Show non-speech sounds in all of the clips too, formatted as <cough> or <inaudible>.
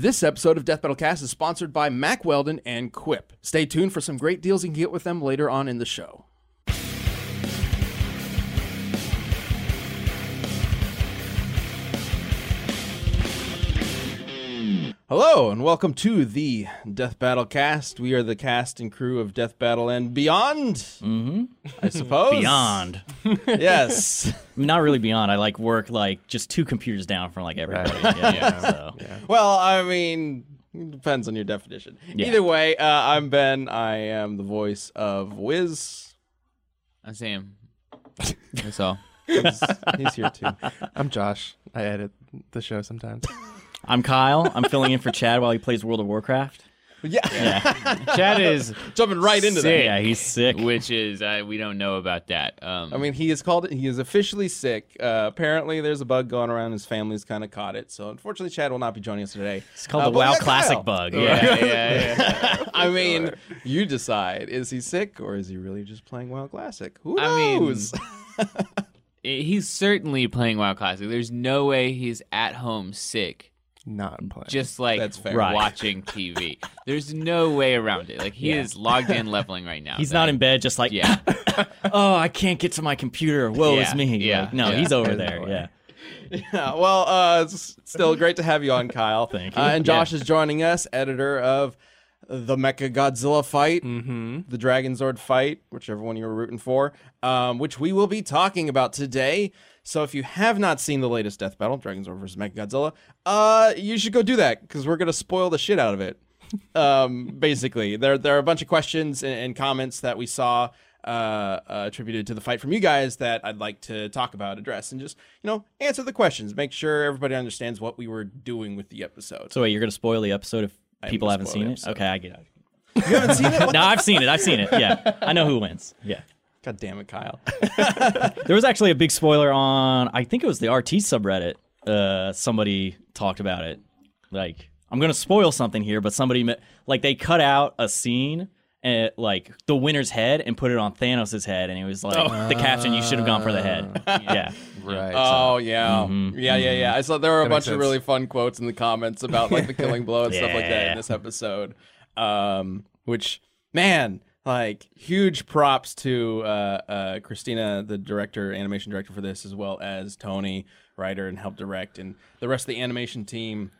This episode of Death Battle Cast is sponsored by Mack Weldon and Quip. Stay tuned for some great deals you can get with them later on in the show. Hello and welcome to the Death Battle Cast. We are the cast and crew of Death Battle and beyond. Mm-hmm. I suppose Beyond. <laughs> Yes. <laughs> Not really beyond. I like work like just two computers down from like everybody. Yeah. So. Well, I mean, it depends on your definition. Yeah. Either way, uh, I'm Ben. I am the voice of Wiz. I see him. That's all. <laughs> He's, he's here too. I'm Josh. I edit the show sometimes. I'm Kyle. I'm filling in for Chad while he plays World of Warcraft. Yeah, Yeah. <laughs> Chad <laughs> is jumping right into sick, that. Yeah, he's sick. which is uh, we don't know about that. Um, I mean, he is called. He is officially sick. Uh, apparently, there's a bug going around. His family's kind of caught it. So, unfortunately, Chad will not be joining us today. It's called Uh, the WoW Classic Kyle. bug. yeah, Yeah. <laughs> yeah, yeah. I mean, you decide. Is he sick or is he really just playing WoW Classic? Who I mean. He's certainly playing WoW Classic. There's no way he's at home sick, Not playing. just like That's fair. Right. watching TV. There's no way around it. Like he Yeah. is logged in leveling right now. He's not in bed, just like, Yeah. <laughs> oh, I can't get to my computer. Woe Yeah, is me. yeah, Like, no, yeah. he's over <laughs> There's there. no Yeah. way. Yeah, well, uh, it's still great to have you on, Kyle. <laughs> Thank you. Uh, and Yeah. Josh is joining us, editor of the Mecha Godzilla fight, mm-hmm. the Dragon Zord fight, whichever one you were rooting for, um, which we will be talking about today. So if you have not seen the latest Death Battle, Dragon Zord versus Mecha Godzilla, uh, you should go do that because we're gonna spoil the shit out of it. <laughs> um, basically, there there are a bunch of questions and, and comments that we saw uh, uh, attributed to the fight from you guys that I'd like to talk about, address, and just you know answer the questions. Make sure everybody understands what we were doing with the episode. So wait, you're gonna spoil the episode if am people haven't seen it? Okay, I get it. you haven't seen it? <laughs> No, I've seen it. I've seen it. Yeah, I know who wins. Yeah. God damn it, Kyle. <laughs> There was actually a big spoiler on I think it was the RT subreddit. Uh, somebody talked about it. Like I'm gonna spoil something here, but somebody like they cut out a scene and like the winner's head and put it on Thanos' head, and it was like the caption: "You should have gone for the head." <laughs> Yeah, right. Oh yeah, yeah, yeah, yeah. I saw there were a bunch makes of really fun quotes in the comments about like the killing blow and stuff like that in <laughs> this episode. Um, which man, like huge props to uh, uh, Christina, the director, animation director for this, as well as Tony, writer and help direct, and the rest of the animation team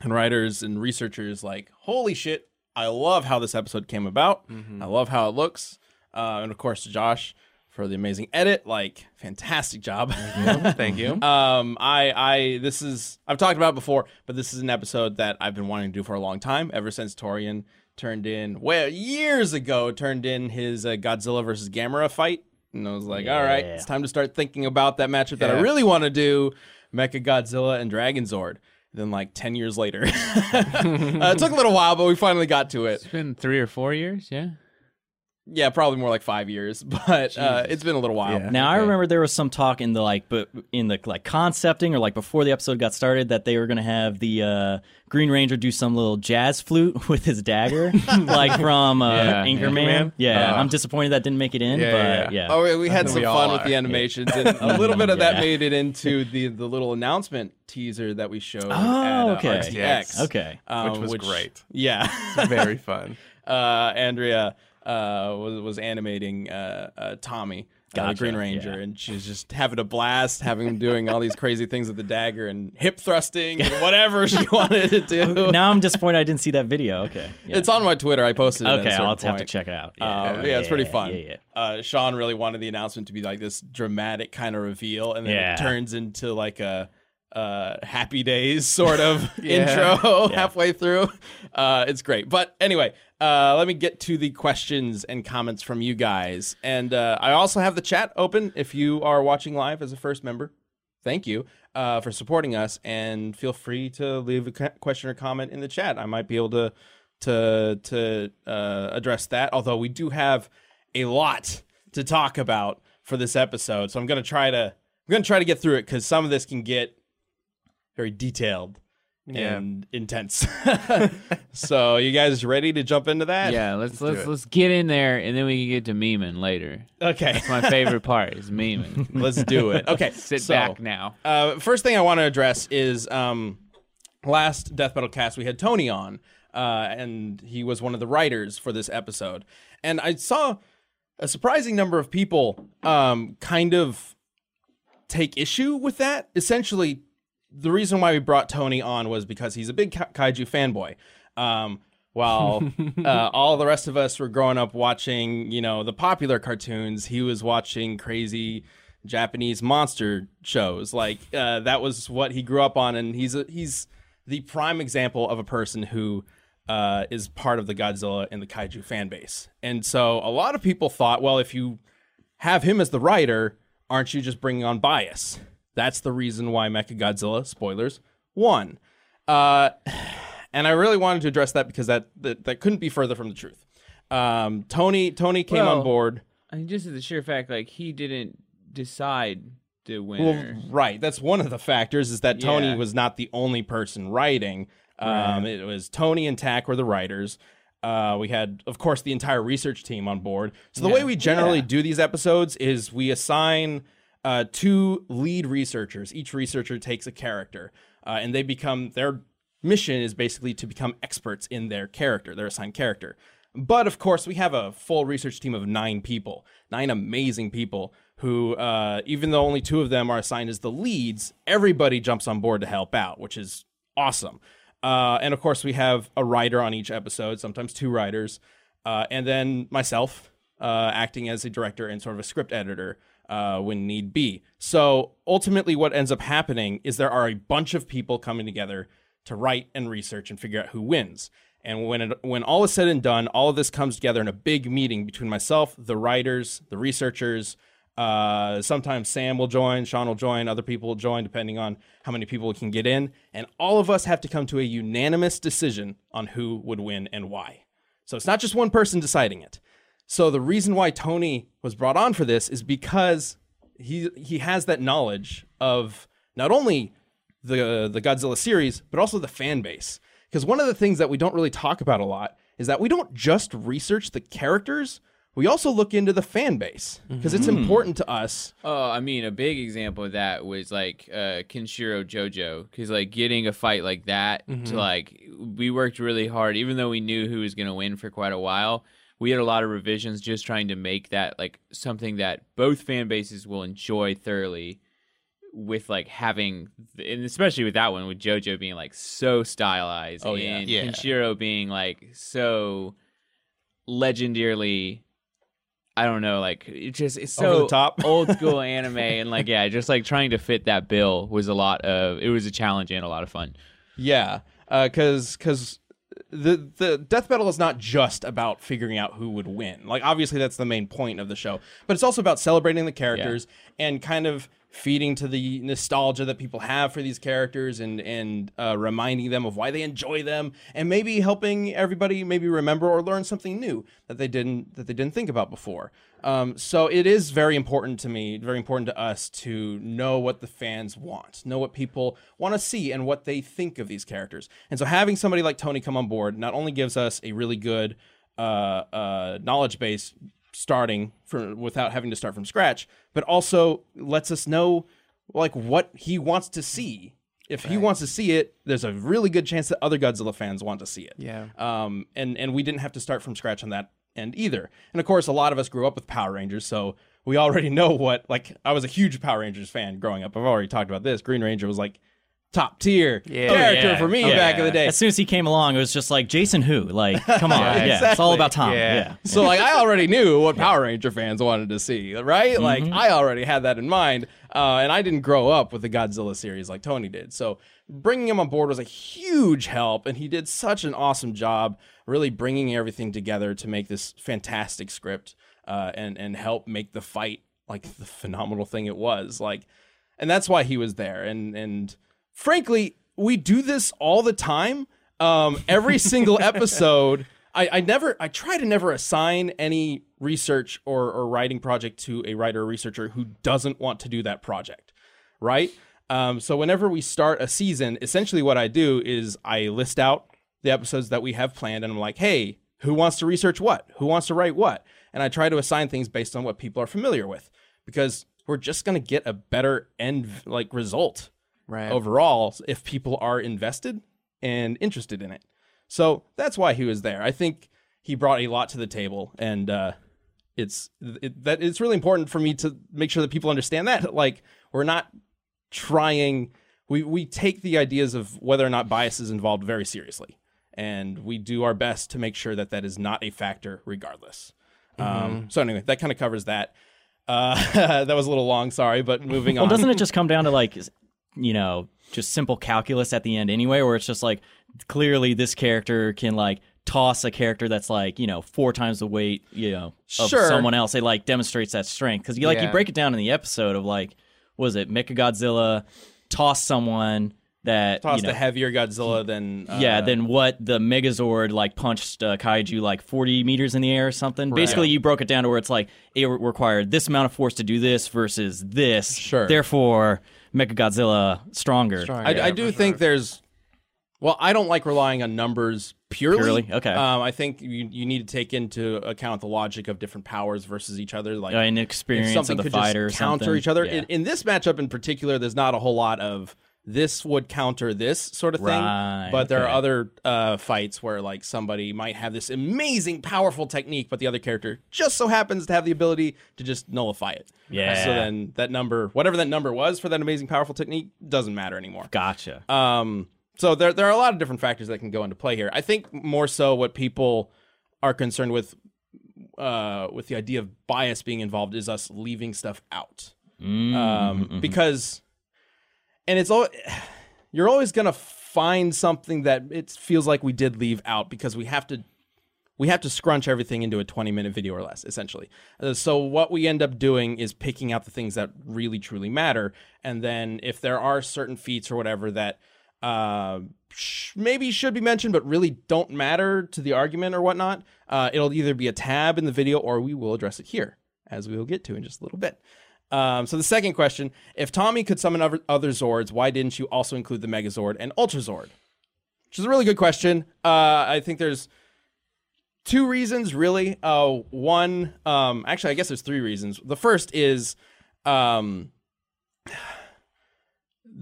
and writers and researchers. Like, holy shit! I love how this episode came about. I love how it looks, uh, and of course, to Josh for the amazing edit. Like, fantastic job. Thank you. <laughs> Um, I, I, this is, I've talked about it before, but this is an episode that I've been wanting to do for a long time, ever since Torrian turned in, well, years ago, turned in his uh, Godzilla versus Gamera fight. And I was like, all right, it's time to start thinking about that matchup that I really want to do Mecha Godzilla and Dragon Zord. Then, like 10 years later, <laughs> uh, it took a little while, but we finally got to it. It's been three or four years. Yeah. Yeah, probably more like five years, <laughs> but uh, it's been a little while. Yeah. Now I remember there was some talk in the like, but in the like concepting or like before the episode got started that they were gonna have the uh, Green Ranger do some little jazz flute <laughs> with his dagger, <laughs> like from uh, Yeah, Anchorman. Anchorman? Yeah, Uh, I'm disappointed that didn't make it in, yeah, but yeah, yeah. yeah. Oh, we- we had some we all fun with the animations, and a little bit of that made it into the the little announcement teaser that we showed Oh, at uh, okay. RTX. Okay. um, Which was great. Yeah, Very fun. uh, Andrea uh, was was animating uh, uh, Tommy. Uh, the Green Ranger, yeah. and she was just having a blast, having him doing all these crazy things with the dagger and hip thrusting and whatever she <laughs> wanted to do. now I'm disappointed I didn't see that video. Okay. Yeah. It's on my Twitter. I posted it. okay. certain I'll have to check it out. Um, yeah, it's pretty fun. Yeah, yeah. Uh, Sean really wanted the announcement to be like this dramatic kind of reveal, and then Yeah. it turns into like a uh, happy days sort of <laughs> Yeah. intro Yeah. halfway through. Uh, it's great. But anyway, uh, let me get to the questions and comments from you guys. And uh, I also have the chat open if you are watching live as a first member. Thank you uh, for supporting us, and feel free to leave a question or comment in the chat. I might be able to to to uh, address that. Although we do have a lot to talk about for this episode, so I'm gonna try to I'm gonna try to get through it because some of this can get very detailed Yeah. and intense. <laughs> so you guys ready to jump into that? Yeah. Let's do let's let's get in there, and then we can get to memeing later. Okay. That's my favorite part is memeing. <laughs> Let's do it. Okay. <laughs> Sit so, back now. Uh, first thing I want to address is um, last Death Battle cast, we had Tony on, uh, and he was one of the writers for this episode. And I saw a surprising number of people um, kind of take issue with that. Essentially, the reason why we brought Tony on was because he's a big ka- kaiju fanboy. Um, while <laughs> uh, all the rest of us were growing up watching, you know, the popular cartoons, he was watching crazy Japanese monster shows. Like uh, that was what he grew up on, and he's a, he's the prime example of a person who uh, is part of the Godzilla and the kaiju fan base. And so a lot of people thought, well, if you have him as the writer, aren't you just bringing on bias? That's the reason why Mechagodzilla, spoilers, won. Uh, and I really wanted to address that because that, that, that couldn't be further from the truth. Um, Tony Tony came Well, on board. I mean, just as the sheer fact, like he didn't decide the Well, right. That's one of the factors is that Tony Yeah. was not the only person writing. Um, It was Tony and Tack were the writers. Uh, we had, of course, the entire research team on board. So the way we generally do these episodes is we assign uh, two lead researchers. Each researcher takes a character, uh, and they become their mission is basically to become experts in their character, their assigned character. But of course, we have a full research team of nine people, nine amazing people who, uh, even though only two of them are assigned as the leads, everybody jumps on board to help out, which is awesome. Uh, and of course, we have a writer on each episode, sometimes two writers, uh, and then myself uh, acting as a director and sort of a script editor uh, when need be. So ultimately, what ends up happening is there are a bunch of people coming together to write and research and figure out who wins. And when it, when all is said and done, all of this comes together in a big meeting between myself, the writers, the researchers. Uh, sometimes Sam will join, Sean will join, other people will join, depending on how many people can get in. And all of us have to come to a unanimous decision on who would win and why. So it's not just one person deciding it. So the reason why Tony was brought on for this is because he he has that knowledge of not only the the Godzilla series but also the fan base. Because one of the things that we don't really talk about a lot is that we don't just research the characters, we also look into the fan base because it's important to us. Oh, I mean, a big example of that was like uh, Kenshiro Jojo, because like getting a fight like that to like we worked really hard, even though we knew who was going to win for quite a while. We had a lot of revisions just trying to make that like something that both fan bases will enjoy thoroughly. With like having, and especially with that one, with JoJo being like so stylized, Oh, yeah. and Yeah. Kenshiro being like so legendarily I don't know, like it just it's so top. <laughs> old school anime and like yeah, just like trying to fit that bill was a lot of it was a challenge and a lot of fun. Yeah, uh, because because the the death battle is not just about figuring out who would win. Like obviously that's the main point of the show, but it's also about celebrating the characters and kind of feeding to the nostalgia that people have for these characters and and uh, reminding them of why they enjoy them and maybe helping everybody maybe remember or learn something new that they didn't that they didn't think about before. Um, so it is very important to me, very important to us to know what the fans want, know what people want to see, and what they think of these characters. And so having somebody like Tony come on board not only gives us a really good uh, uh, knowledge base starting from without having to start from scratch, but also lets us know like what he wants to see. If he wants to see it, there's a really good chance that other Godzilla fans want to see it. Yeah. Um, and and we didn't have to start from scratch on that end either. And of course, a lot of us grew up with Power Rangers, so we already <laughs> know what. Like, I was a huge Power Rangers fan growing up. I've already talked about this. Green Ranger was like top tier Yeah. character yeah. for me Oh, back in the day. As soon as he came along, it was just like Jason who? Like, come on. <laughs> Yeah, yeah, it's all about Tom. Yeah. Yeah. So like I already knew what Power Ranger fans wanted to see, right? Like I already had that in mind, uh, and I didn't grow up with the Godzilla series like Tony did. So bringing him on board was a huge help, and he did such an awesome job, really bringing everything together to make this fantastic script, uh, and and help make the fight like the phenomenal thing it was. Like, and that's why he was there. And and frankly, we do this all the time. Um, every <laughs> single episode. I, I never I try to never assign any research or, or writing project to a writer or researcher who doesn't want to do that project. Right? Um, so whenever we start a season, essentially what I do is I list out the episodes that we have planned and I'm like, hey, who wants to research what? Who wants to write what? And I try to assign things based on what people are familiar with because we're just gonna get a better end like result Right. overall if people are invested and interested in it. So that's why he was there. I think he brought a lot to the table, and uh, it's it, that it's really important for me to make sure that people understand that. Like we're not trying. We we take the ideas of whether or not bias is involved very seriously, and we do our best to make sure that that is not a factor, regardless. Um, so anyway, that kind of covers that. Uh, <laughs> that was a little long, sorry, but moving Well, on. doesn't it just come down to like, you know, just simple calculus at the end anyway, where it's just like clearly this character can like toss a character that's like you know four times the weight you know of Sure. someone else. It like demonstrates that strength because you like you break it down in the episode of like was it Mecha Godzilla toss someone that tossed you know, a heavier Godzilla than uh, yeah, than what the Megazord like punched uh, Kaiju like 40 meters in the air or something. Basically, you broke it down to where it's like it re- required this amount of force to do this versus this. Sure. Therefore, Mechagodzilla stronger. Stronger. I, Yeah, I for do sure. think there's. Well, I don't like relying on numbers purely. Purely? Okay. Um, I think you you need to take into account the logic of different powers versus each other. Like Uh, and if experience something of the could fighter just or counter something. each other. Yeah. In, in this matchup in particular, there's not a whole lot of this would counter this sort of thing. Right, But there are other uh, fights where like somebody might have this amazing, powerful technique, but the other character just so happens to have the ability to just nullify it. Yeah. So then that number, whatever that number was for that amazing, powerful technique, doesn't matter anymore. Gotcha. Um, so there there are a lot of different factors that can go into play here. I think more so what people are concerned with uh, with the idea of bias being involved is us leaving stuff out. Um, because and it's all you're always gonna find something that it feels like we did leave out because we have to we have to scrunch everything into a 20 minute video or less essentially. Uh, so what we end up doing is picking out the things that really truly matter. And then if there are certain feats or whatever that uh, sh- maybe should be mentioned but really don't matter to the argument or whatnot uh, it'll either be a tab in the video or we will address it here as we will get to in just a little bit um, so the second question if tommy could summon other, other zords why didn't you also include the megazord and ultrazord which is a really good question. Uh, i think there's two reasons really. Uh one um actually i guess there's three reasons. The first is um <sighs>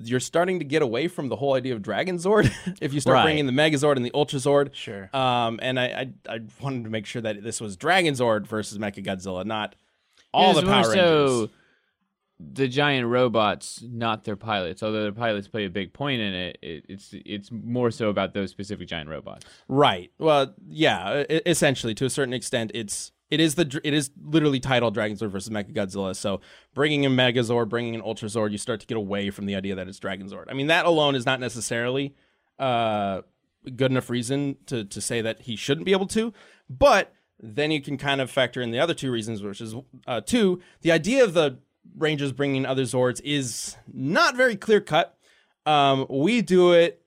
you're starting to get away from the whole idea of dragon zord <laughs> if you start Right. bringing the megazord and the ultrazord Sure. um and I, I i wanted to make sure that this was dragon zord versus mechagodzilla not all It the power rangers so the giant robots, not their pilots. Although their pilots play a big point in it, it it's it's more so about those specific giant robots. Right. Well, yeah. Essentially, to a certain extent, it's it is the it is literally titled Dragon Zord versus Mechagodzilla. So bringing in Megazord, bringing in Ultrazord, you start to get away from the idea that it's Dragon Zord. I mean, that alone is not necessarily uh, good enough reason to to say that he shouldn't be able to, but then you can kind of factor in the other two reasons, which is uh, two, the idea of the Rangers bringing other Zords is not very clear cut. Um, we do it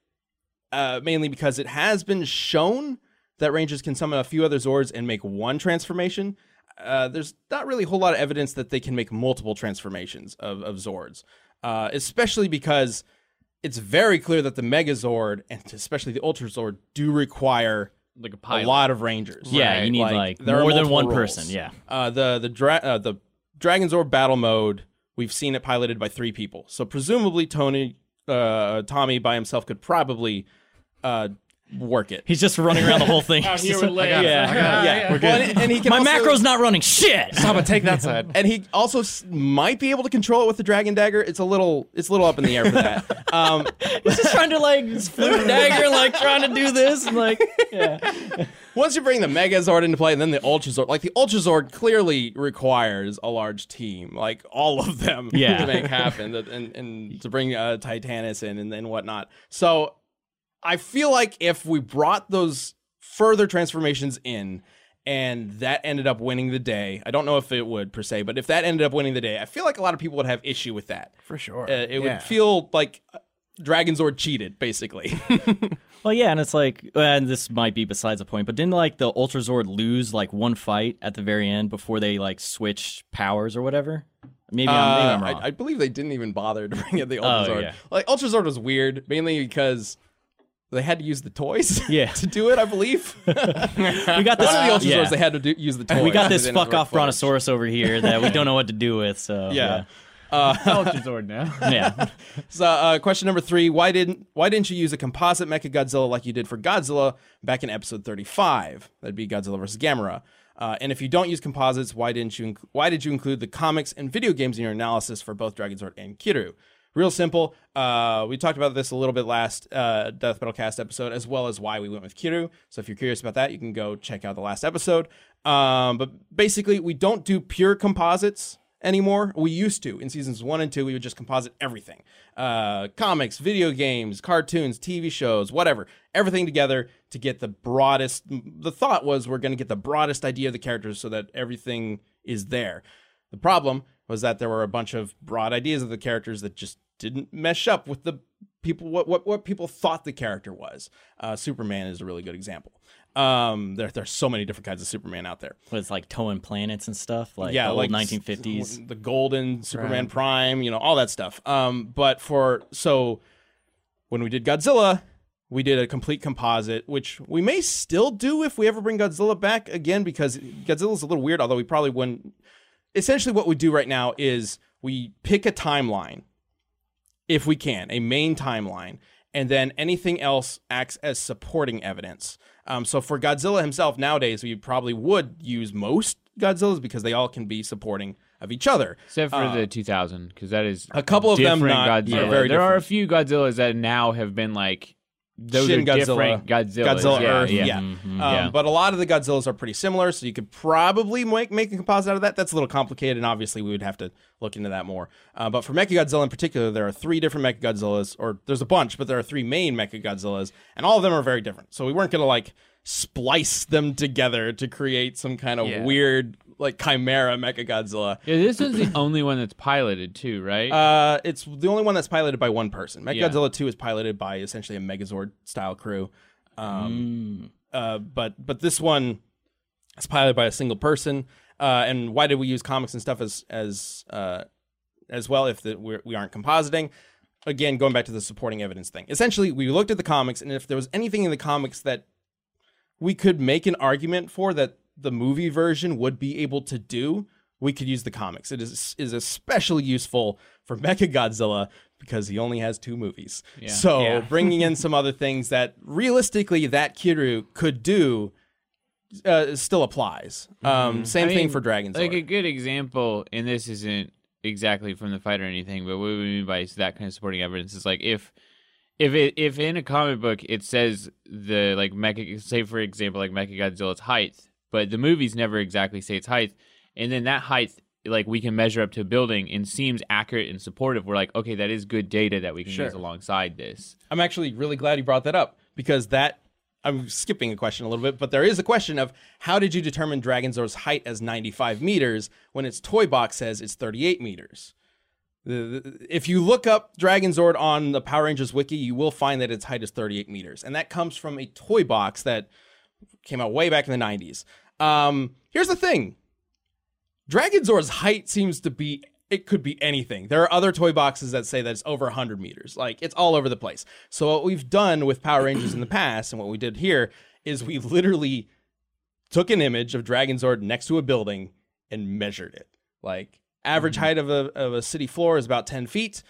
uh, mainly because it has been shown that Rangers can summon a few other Zords and make one transformation. Uh, there's not really a whole lot of evidence that they can make multiple transformations of, of Zords, uh, especially because it's very clear that the Megazord and especially the Ultra Zord do require Like a a lot of Rangers. Yeah, you need, like, there are more than one roles. person, yeah. Uh, the the dra- uh, the Dragon Zord battle mode, we've seen it piloted by three people. So presumably Tony, uh, Tommy by himself could probably uh, work it. He's just running around the whole thing. Out here with legs. yeah. yeah, Well, and, and he can My also, macro's not running shit. <laughs> Stop it. Take that side. and he also s- might be able to control it with the dragon dagger. It's a little, it's a little up in the air for that. <laughs> Um, He's just trying to like <laughs> flute dagger, like trying to do this, and like yeah. Once you bring the Megazord into play and then the Ultrazord, like the Ultrazord clearly requires a large team, like all of them <laughs> Yeah. to make happen and, and to bring uh, Titanus in and then whatnot. So I feel like if we brought those further transformations in and that ended up winning the day, I don't know if it would per se, but if that ended up winning the day, I feel like a lot of people would have issue with that. For sure. Uh, it Yeah. would feel like Dragonzord cheated, basically. <laughs> Well, yeah, and it's like, and this might be besides the point, but didn't like the Ultrazord lose like one fight at the very end before they like switched powers or whatever? Maybe I'm, maybe I'm Uh, wrong. I, I believe they didn't even bother to <laughs> bring in the Oh, Ultrazord. yeah. Like Ultrazord was weird, mainly because they had to use the toys <laughs> Yeah. to do it. I believe we got this. the Ultrazords yeah. they had to do, use the toys. we got this fuck off brontosaurus over here that we don't know what to do with. So Yeah. Ultrazord <laughs> now. <laughs> yeah. So, uh, question number three: Why didn't Why didn't you use a composite Mechagodzilla like you did for Godzilla back in episode thirty-five? That'd be Godzilla vs. Gamera. Uh, and if you don't use composites, why didn't you? Inc- why did you include the comics and video games in your analysis for both Dragonzord and Kiryu? Real simple. Uh, we talked about this a little bit last uh, Death Battle Cast episode, as well as why we went with Kiryu. So if you're curious about that, you can go check out the last episode. Um, but basically, we don't do pure composites anymore. We used to in seasons one and two. We would just composite everything: uh, comics, video games, cartoons, TV shows, whatever, everything together to get the broadest. The thought was we're going to get the broadest idea of the characters so that everything is there. The problem was that there were a bunch of broad ideas of the characters that just didn't mesh up with the people what what, what people thought the character was. Uh, Superman is a really good example. Um, there there's so many different kinds of Superman out there. Was like towing planets and stuff, like yeah, the old like 1950s. the golden Superman Prime, you know, all that stuff. Um, but for so when we did Godzilla, we did a complete composite, which we may still do if we ever bring Godzilla back again, because Godzilla's a little weird. Although we probably wouldn't. Essentially, what we do right now is we pick a timeline, if we can, a main timeline, and then anything else acts as supporting evidence. Um, so for Godzilla himself, nowadays we probably would use most Godzillas because they all can be supporting of each other. Except for the 2000, because that is Uh, A couple of them different not- Godzilla. yeah, very there are a few Godzillas that now have been like those Shin are Godzilla, Godzillas. Godzilla yeah, Earth, yeah. yeah. Um, Yeah. But a lot of the Godzillas are pretty similar, so you could probably make make a composite out of that. That's a little complicated, and obviously we would have to look into that more. Uh, but for Mechagodzilla in particular, there are three different Mechagodzillas, or there's a bunch, but there are three main Mechagodzillas, and all of them are very different. So we weren't gonna like splice them together to create some kind of Yeah. weird like chimera Mechagodzilla. Yeah, this is the only one that's piloted too, right? Uh, it's the only one that's piloted by one person. Mechagodzilla 2 is piloted by essentially a Megazord style crew. Um, uh, but but this one is piloted by a single person. Uh, and why did we use comics and stuff as as uh, as well if the, we're, we aren't compositing? Again, going back to the supporting evidence thing. Essentially, we looked at the comics, and if there was anything in the comics that we could make an argument for that the movie version would be able to do, we could use the comics. It is is especially useful for Mechagodzilla because he only has two movies. So Yeah. <laughs> bringing in some other things that realistically that Kiryu could do uh, still applies. Um, same I thing mean, for Dragon's Like a good example, and this isn't exactly from the fight or anything, but what we mean by that kind of supporting evidence is like if if it if in a comic book it says the like mecha say for example like Mechagodzilla's height, but the movies never exactly say its height, and then that height like we can measure up to a building and seems accurate and supportive. We're like, okay, that is good data that we can Sure. use alongside this. I'm actually really glad you brought that up because that I'm skipping a question a little bit, but there is a question of how did you determine Dragonzord's height as 95 meters when its toy box says it's 38 meters? If you look up Dragonzord on the Power Rangers wiki, you will find that its height is 38 meters, and that comes from a toy box that came out way back in the 90s. Um, here's the thing: Dragonzord's height seems to be it could be anything. There are other toy boxes that say that it's over 100 meters. Like it's all over the place. So what we've done with Power Rangers in the past and what we did here is we literally took an image of Dragonzord next to a building and measured it. Like average height of a of a city floor is about 10 feet.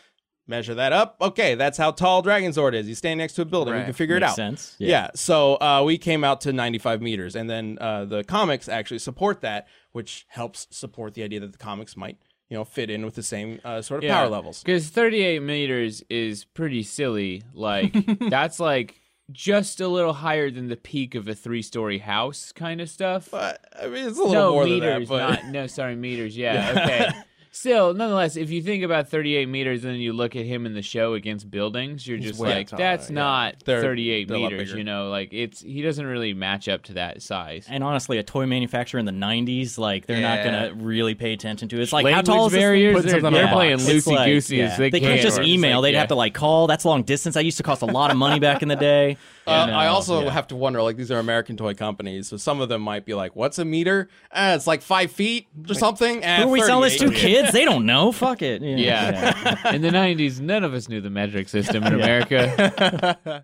Measure that up. Okay, that's how tall Dragonzord is. He's standing next to a building. We Right. can figure it out. sense. Yeah. So uh, we came out to 95 meters, and then uh, the comics actually support that, which helps support the idea that the comics might, you know, fit in with the same uh, sort of power levels. Because 38 meters is pretty silly. Like, <laughs> that's like just a little higher than the peak of a three story house kind of stuff. But I mean, it's a little no, more meters, than that. But not, no, sorry, meters. Yeah, <laughs> okay. Still, nonetheless, if you think about 38 meters and then you look at him in the show against buildings, you're just way like, taller, that's yeah. not They're- 38 they're a lot meters. bigger. You know, like it's he doesn't really match up to that size. And honestly, a toy manufacturer in the '90s, like they're not Yeah. gonna really pay attention to it. It's like how tall is this thing? barriers, Put they're- something on they're the playing box. It's like- loosey-goosey as they They can't can. just email. like, They'd yeah. have to like call. That's long distance. That used to cost a lot of money back in the day. Uh, And, I uh, also yeah. have to wonder, like these are American toy companies, so some of them might be like, "What's a meter? Eh, it's like five feet or something." Eh, Who are we selling this to? Kids? They don't know. Fuck it. <laughs> Yeah. <laughs> in the 90s, none of us knew the metric system in <laughs> America.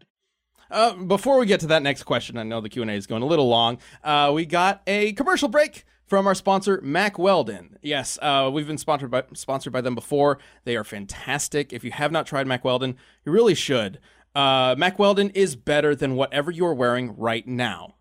Uh, before we get to that next question, I know the Q and A is going a little long. Uh, we got a commercial break from our sponsor, Mack Weldon. Yes, uh, we've been sponsored by sponsored by them before. They are fantastic. If you have not tried Mack Weldon, you really should. Uh, Mack Weldon is better than whatever you are wearing right now.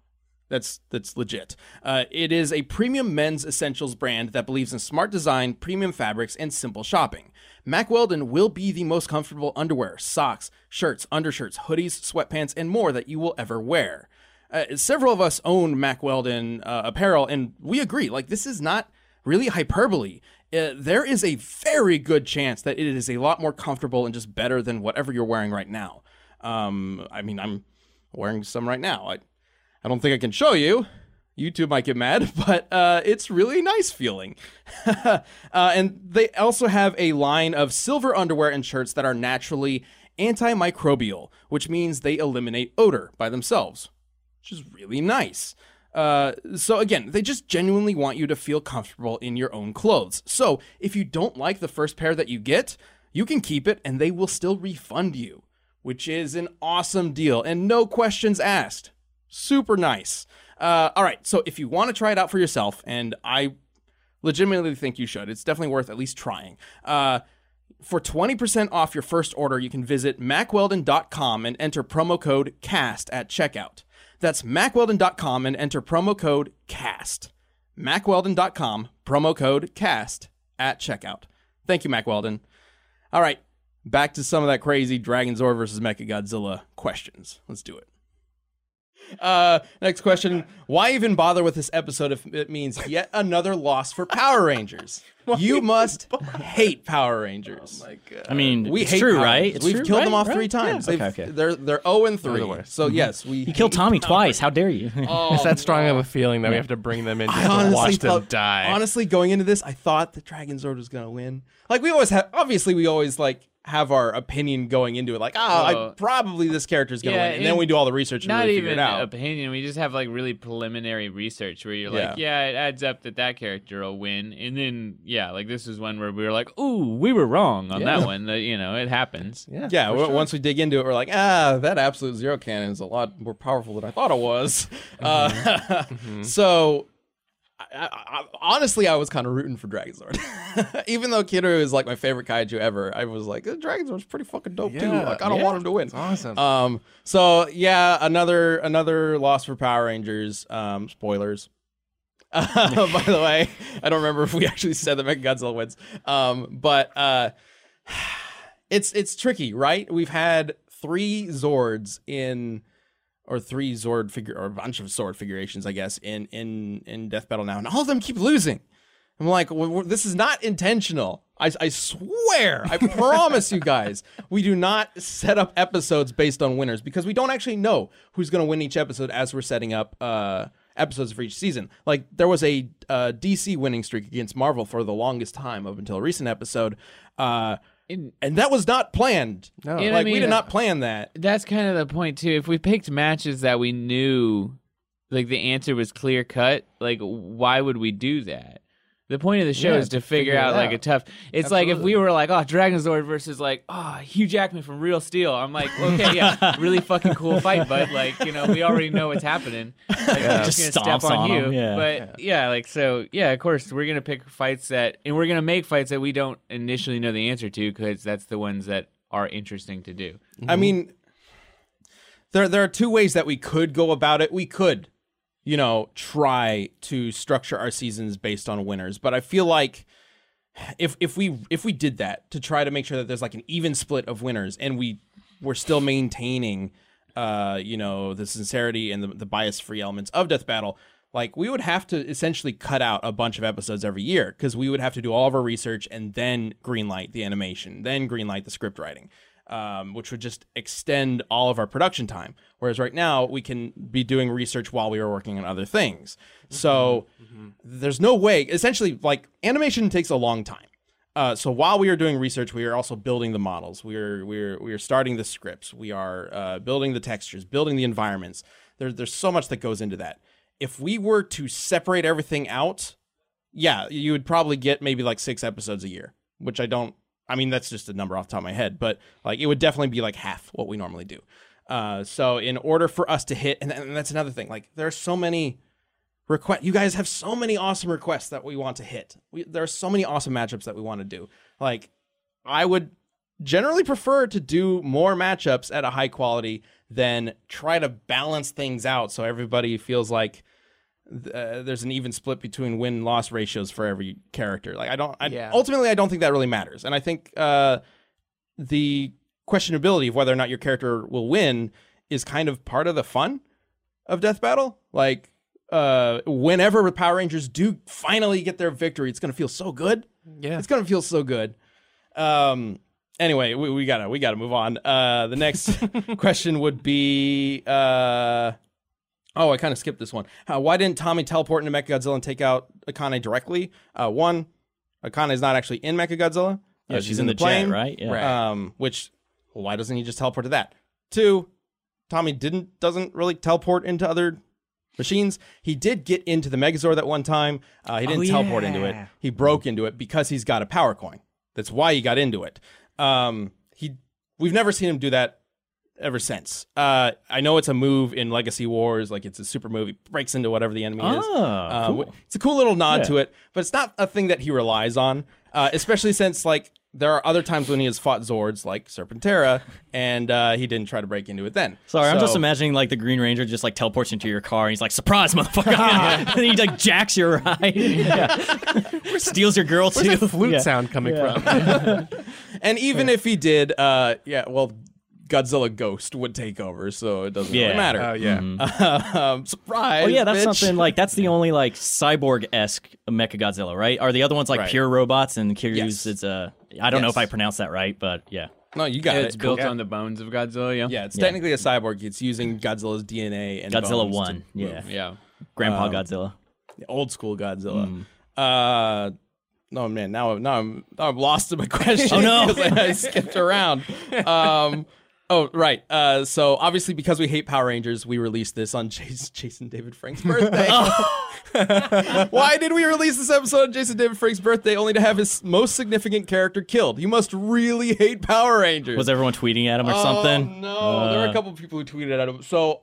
That's that's legit. Uh, it is a premium men's essentials brand that believes in smart design, premium fabrics, and simple shopping. Mack Weldon will be the most comfortable underwear, socks, shirts, undershirts, hoodies, sweatpants, and more that you will ever wear. Uh, several of us own Mack Weldon uh, apparel, and we agree. Like this is not really hyperbole. Uh, there is a very good chance that it is a lot more comfortable and just better than whatever you're wearing right now. Um, I mean, I'm wearing some right now. I, I don't think I can show you. YouTube might get mad, <laughs> but uh, it's really nice feeling. <laughs> uh, and they also have a line of silver underwear and shirts that are naturally antimicrobial, which means they eliminate odor by themselves, which is really nice. Uh, so again, they just genuinely want you to feel comfortable in your own clothes. So if you don't like the first pair that you get, you can keep it and they will still refund you, which is an awesome deal and no questions asked. Super nice. Uh, all right, so if you want to try it out for yourself, and I legitimately think you should, it's definitely worth at least trying. Uh, for 20% off your first order, you can visit mackweldon.com and enter promo code CAST at checkout. That's mackweldon.com and enter promo code CAST. mackweldon.com, promo code CAST at checkout. Thank you, Mack Weldon. All right, back to some of that crazy Dragon Zord versus Mechagodzilla questions. Let's do it. Uh, next question. Why even bother with this episode if it means yet another loss for Power Rangers? <laughs> you must hate Power Rangers. Oh my god! I mean, we it's hate true, Power right? Rangers. It's We've true, killed right? them off Right? three times. Yeah. They've- Okay, okay. They're they're zero and the three. worst. So yes, we He killed Tommy twice. How dare you? <laughs> It's that strong of a feeling that we have to bring them in I just to honestly watch them die. honestly, going into this, I thought the Dragon Zord was gonna win. Like we always have. Obviously, we always like have our opinion going into it. Like, oh, I, probably this character's gonna Yeah, win, and then we do all the research and Not really even figure it out. opinion. We just have like really preliminary research where you're like, Yeah. yeah, it adds up that that character will win, and then yeah, like this is one where we were like, ooh, we were wrong on Yeah. that one. That, you know, it happens. <laughs> yeah, yeah, sure. once we dig into it, we're like, ah, that absolute zero cannon is a lot more powerful than I thought it was. Uh, <laughs> Mm-hmm. so, I, I, honestly, I was kind of rooting for Dragon Zord, <laughs> even though Kiryu is like my favorite kaiju ever. I was like, Dragon Zord's pretty fucking dope too. Like, I don't yeah. want him to win. It's awesome. Um, so yeah, another another loss for Power Rangers. Um, spoilers. Uh, <laughs> by the way, I don't remember if we actually said that Mechagodzilla wins. Um, but uh, <sighs> it's it's tricky, right? We've had three Zords in, or three Zord figure, or a bunch of Zord figurations, I guess, in in in Death Battle now, and all of them keep losing. I'm like, well, this is not intentional. I, I swear, I <laughs> promise you guys, we do not set up episodes based on winners because we don't actually know who's going to win each episode as we're setting up uh, episodes for each season. Like, there was a uh, DC winning streak against Marvel for the longest time up until a recent episode. Uh, And and that was not planned. No. And I like, we did not plan that. that's kind of the point too. If we picked matches that we knew, like the answer was clear cut, like why would we do that? The point of the show Yeah, is to, to figure, figure it out like a tough. It's like if we were like, oh, Dragon Zord versus like, oh, Hugh Jackman from Real Steel. I'm like, okay, yeah, <laughs> really fucking cool fight, but like, you know, we already know what's happening. <laughs> Like, we're Just just gonna step on, on you. 'em, yeah. But yeah. like so, yeah, of course, we're gonna pick fights that, and we're gonna make fights that we don't initially know the answer to because that's the ones that are interesting to do. I mm-hmm. mean, there there are two ways that we could go about it. We could, you know, try to structure our seasons based on winners, but I feel like if if we if we did that to try to make sure that there's like an even split of winners and we we're still maintaining uh you know the sincerity and the, the bias free elements of death battle like we would have to essentially cut out a bunch of episodes every year because we would have to do all of our research and then greenlight the animation then greenlight the script writing um, which would just extend all of our production time. Whereas right now we can be doing research while we are working on other things. So there's no way. Essentially, like animation takes a long time. Uh, so while we are doing research, we are also building the models. We are we are we are starting the scripts. We are uh, building the textures, building the environments. There's there's so much that goes into that. If we were to separate everything out, yeah, you would probably get maybe like six episodes a year, which I don't. I mean, that's just a number off the top of my head, but like it would definitely be like half what we normally do. Uh, so in order for us to hit, and, and that's another thing, like there are so many request. You guys have so many awesome requests that we want to hit. We, there are so many awesome matchups that we want to do. Like, I would generally prefer to do more matchups at a high quality than try to balance things out so everybody feels like uh, there's an even split between win loss ratios for every character. Like I don't, I, Yeah. ultimately, I don't think that really matters. And I think uh, the questionability of whether or not your character will win is kind of part of the fun of Death Battle. Like uh, whenever Power Rangers do finally get their victory, it's gonna feel so good. Yeah. It's gonna feel so good. Um. Anyway, we, we gotta we gotta move on. Uh, the next <laughs> question would be uh. Oh, I kind of skipped this one. Uh, why didn't Tommy teleport into Mechagodzilla and take out Akane directly? Uh, one, Akane is not actually in Mechagodzilla. Yeah, Uh, she's, in the, plane, jet, right? Yeah. Right. Um, which well, why doesn't he just teleport to that? Two, Tommy didn't doesn't really teleport into other machines. He did get into the Megazord that one time. Uh, he didn't Oh, teleport into it. He broke into it because he's got a power coin. That's why he got into it. Um, he we've never seen him do that ever since. Uh, I know it's a move in Legacy Wars, like it's a super move. He breaks into whatever the enemy is. Oh, Uh, cool. It's a cool little nod Yeah. to it, but it's not a thing that he relies on, uh, especially since like there are other times when he has fought Zords like Serpentera, and uh, he didn't try to break into it then. Sorry, I'm just imagining like the Green Ranger just like teleports into your car and he's like, "Surprise, motherfucker!" <laughs> and he like jacks your ride, <laughs> yeah. <laughs> steals your girl Where's too. that flute Yeah. sound coming Yeah. from? And even if he did, uh, yeah, well, Godzilla Ghost would take over, so it doesn't Yeah. really matter. Oh yeah. <laughs> um, surprise! Oh yeah, that's bitch. something like that's the <laughs> only like cyborg esque Mecha Godzilla, right? Are the other ones like Right. pure robots and Kiryu's Yes. is uh I don't know if I pronounced that right, but yeah. No, you got it's it. built Cool. on the bones of Godzilla. Yeah. Yeah, it's Yeah. technically a cyborg. It's using Godzilla's DNA and Godzilla bones to one, yeah. move. Yeah. Grandpa Um, Godzilla. old school Godzilla. Mm. Uh, no man, now now I'm now I'm lost in my <laughs> question. Oh, no. I, I skipped around. Um, oh right. Uh, so obviously because we hate Power Rangers, we released this on <laughs> Jason, Jason David Frank's birthday. <laughs> <laughs> Why did we release this episode on Jason David Frank's birthday only to have his most significant character killed? You must really hate Power Rangers. Was everyone tweeting at him or something? Oh, no, there were a Uh, couple of people who tweeted at him. So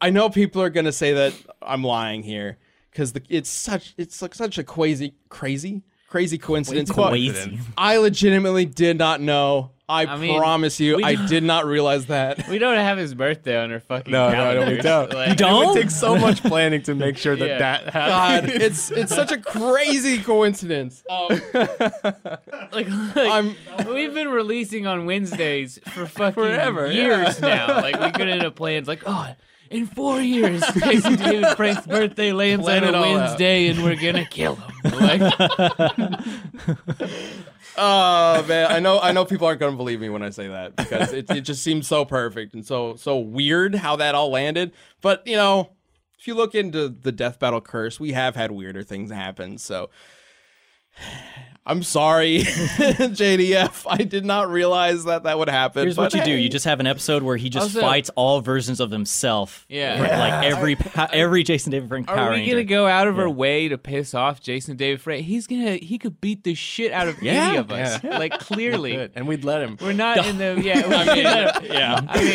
I know people are gonna say that I'm lying here because it's such it's like such a crazy, crazy, crazy coincidence. but Crazy. I legitimately did not know. I, I mean, promise you, we I don't- did not <laughs> realize that. We don't have his birthday on our fucking No, no, no, we calendars. don't. <laughs> Like, You don't? It would take so much planning to make sure that Yeah. that God, happens. <laughs> it's it's such a crazy coincidence. Um, Like, like, I'm we've been releasing on Wednesdays for fucking Forever, years now. Like we get into plans like, oh, in four years, Jason David Frank's birthday lands Plan on a all out. Wednesday, and we're gonna kill him. Like, Oh man, I know I know people aren't gonna believe me when I say that because it, it just seems so perfect and so so weird how that all landed. But you know, if you look into the death battle curse, we have had weirder things happen. So I'm sorry, <laughs> JDF. I did not realize that that would happen. Here's but what you do: you just have an episode where he just Also- fights all versions of himself. Yeah. For, like every po- every Jason David Frank are Power we Ranger. gonna go out of our way to piss off Jason David Frank? He's gonna he could beat the shit out of Yeah. any of us. Like clearly, Good. And we'd let him. we're not in the <laughs> yeah. I mean, yeah, I mean,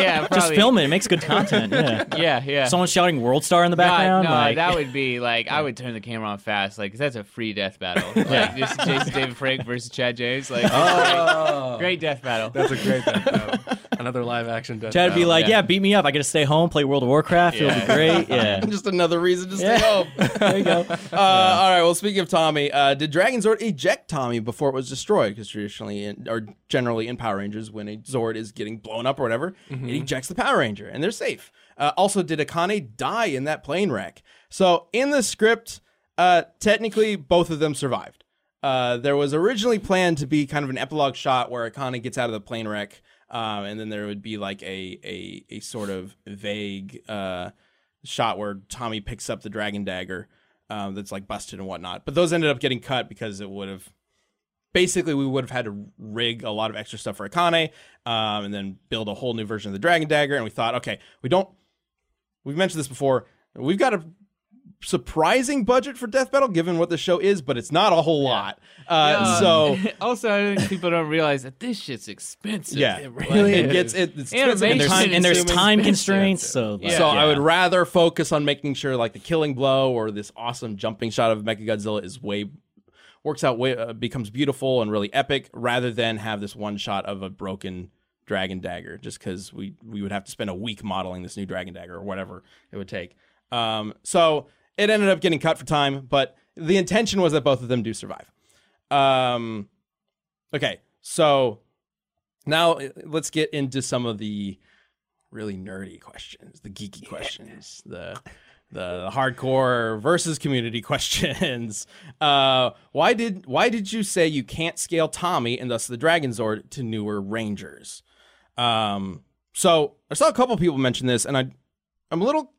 yeah, probably. just film it. It makes good content. <laughs> Yeah. Yeah, yeah. Someone shouting "World Star" in the background. God, no, like, that would be like I would turn the camera on fast, like 'cause that's a free death battle. Like just Jason David Frank versus Chad James, like Oh, great death battle. that's a great death battle. <laughs> Another live action death Chad would be battle. like, yeah. yeah. beat me up. I get to stay home, play World of Warcraft. It'll be great. <laughs> Yeah. just another reason to stay Yeah. home. <laughs> there you go. Uh, All right. Well, speaking of Tommy, uh, did Dragon Zord eject Tommy before it was destroyed? Because traditionally, in, or generally in Power Rangers, when a Zord is getting blown up or whatever, it ejects the Power Ranger, and they're safe. Uh, also, did Akane die in that plane wreck? So in the script, uh, technically, both of them survived. Uh, there was originally planned to be kind of an epilogue shot where Akane gets out of the plane wreck, um, and then there would be like a a, a sort of vague uh, shot where Tommy picks up the dragon dagger um, that's like busted and whatnot. But those ended up getting cut because it would have basically we would have had to rig a lot of extra stuff for Akane um, and then build a whole new version of the dragon dagger. And we thought, okay, we don't. We've mentioned this before. We've got to surprising budget for Death Battle, given what the show is, but it's not a whole lot. Uh, so <laughs> also, I think people don't realize that this shit's expensive. yeah, it really it is. gets it, it's Animation expensive and there's, time and there's time constraints. So like, So I would rather focus on making sure like the killing blow or this awesome jumping shot of Mechagodzilla is way works out way uh, becomes beautiful and really epic rather than have this one shot of a broken dragon dagger just because we we would have to spend a week modeling this new dragon dagger or whatever it would take. Um, so it ended up getting cut for time, but the intention was that both of them do survive. Um, okay, so now uh, let's get into some of the really nerdy questions, the geeky questions, the the hardcore versus community <laughs> questions. Uh, why did why did you say you can't scale Tommy and thus the Dragon Zord to newer Rangers? Um, so I saw a couple people mention this, and I I'm a little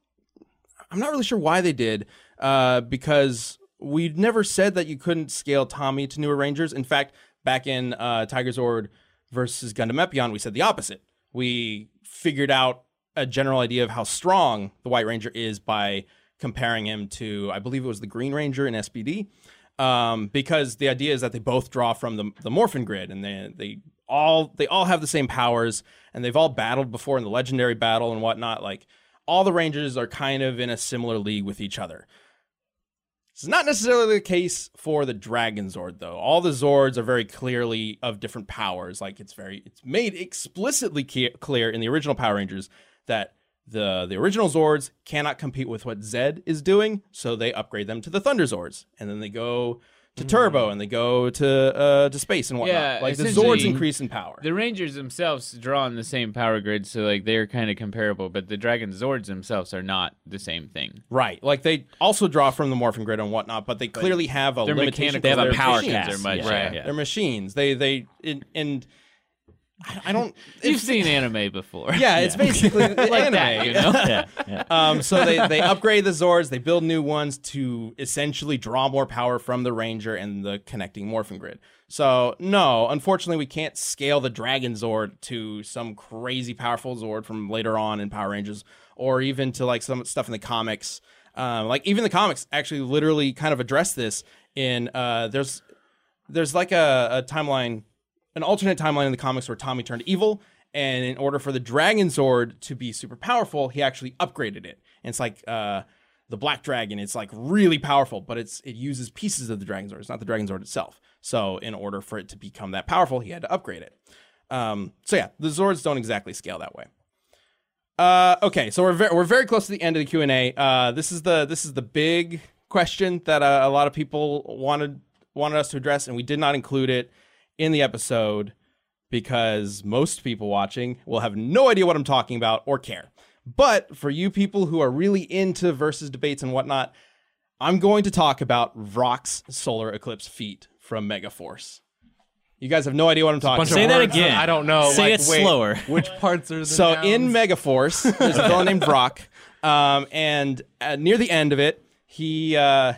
I'm not really sure why they did, uh, because we never said that you couldn't scale Tommy to newer Rangers. In fact, back in uh, Tiger Zord versus Gundam Epyon, we said the opposite. We figured out a general idea of how strong the White Ranger is by comparing him to, I believe it was the Green Ranger in SPD, um, because the idea is that they both draw from the, the Morphin Grid, and they they all they all have the same powers, and they've all battled before in the Legendary battle and whatnot. Like all the Rangers are kind of in a similar league with each other. It's not necessarily the case for the Dragon Zord, though. All the Zords are very clearly of different powers. Like it's very, it's made explicitly clear in the original Power Rangers that the the original Zords cannot compete with what Zedd is doing, so they upgrade them to the Thunder Zords, and then they go to Turbo and they go to uh, to space and whatnot. Yeah, like the Zords increase in power. The Rangers themselves draw on the same power grid, so like they're kind of comparable. But the Dragon Zords themselves are not the same thing. Right. Like they also draw from the morphin grid and whatnot, but they clearly have a limitation. mechanical. They have a power machines. cast. much- yeah, Right. yeah. They're machines. They they and I I don't. You've seen anime before. <laughs> Yeah, it's basically <laughs> like anime. that, you know. yeah, yeah. Um, so they, they upgrade the Zords, they build new ones to essentially draw more power from the Ranger and the connecting Morphin Grid. So, no, unfortunately, we can't scale the Dragon Zord to some crazy powerful Zord from later on in Power Rangers, or even to like some stuff in the comics. Um, like even the comics actually literally kind of address this in uh, there's there's like a, a timeline, an alternate timeline in the comics where Tommy turned evil, and in order for the Dragon Zord to be super powerful, he actually upgraded it. And it's like uh, the Black Dragon. It's like really powerful, but it's it uses pieces of the Dragon Zord. It's not the Dragon Zord itself. So in order for it to become that powerful, he had to upgrade it. Um, so yeah, the Zords don't exactly scale that way. Uh, okay, so we're very, we're very close to the end of the Q and A. Uh, this is the this is the big question that uh, a lot of people wanted wanted us to address, and we did not include it in the episode because most people watching will have no idea what I'm talking about or care. But for you people who are really into versus debates and whatnot, I'm going to talk about Vrak's solar eclipse feat from Megaforce. You guys have no idea what I'm talking about. Say that again. I don't know. Say like, it wait, slower. Which parts are the So in nouns? Megaforce, there's a villain <laughs> named Vrak, um, and uh, near the end of it, he uh,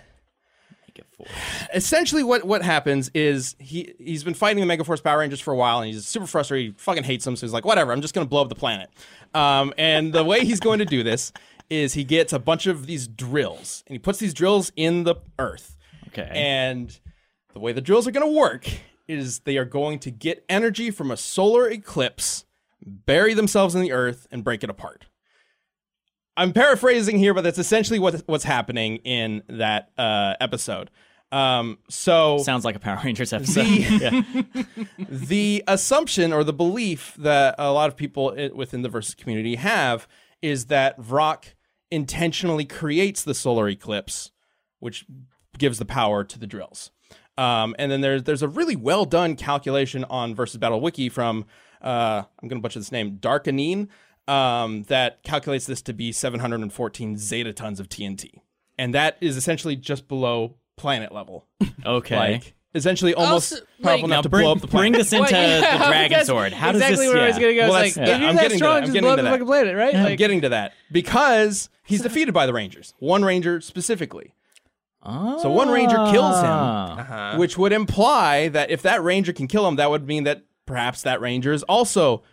essentially what what happens is he he's been fighting the Megaforce Power Rangers for a while, and he's super frustrated. He fucking hates them, so he's like, whatever, I'm just gonna blow up the planet. Um, and the way he's going to do this is he gets a bunch of these drills, and he puts these drills in the earth. Okay. And the way the drills are going to work is they are going to get energy from a solar eclipse, bury themselves in the earth, and break it apart. I'm paraphrasing here, but that's essentially what, what's happening in that uh, episode. Um, so Sounds like a Power Rangers episode. <laughs> The- <laughs> the assumption or the belief that a lot of people within the versus community have is that Vrak intentionally creates the solar eclipse, which gives the power to the drills. Um, and then there's there's a really well done calculation on versus battle wiki from uh, I'm going to butcher this name Darkanine um, that calculates this to be 714 zetta tons of TNT, and that is essentially just below planet level. <laughs> Okay. Like essentially almost Also, powerful like- enough to bring, blow up the planet. bring this into Well, yeah, the Dragon that's Sword. How exactly does this? where I was gonna go. Well, It's that's- like, yeah, if you're I'm that getting to strong, that. I'm just getting blow up to the that. fucking planet, right? I'm Like, getting to that because he's <laughs> defeated by the Rangers. One Ranger specifically. So one Ranger kills him, Ah. Uh-huh. which would imply that if that Ranger can kill him, that would mean that perhaps that Ranger is also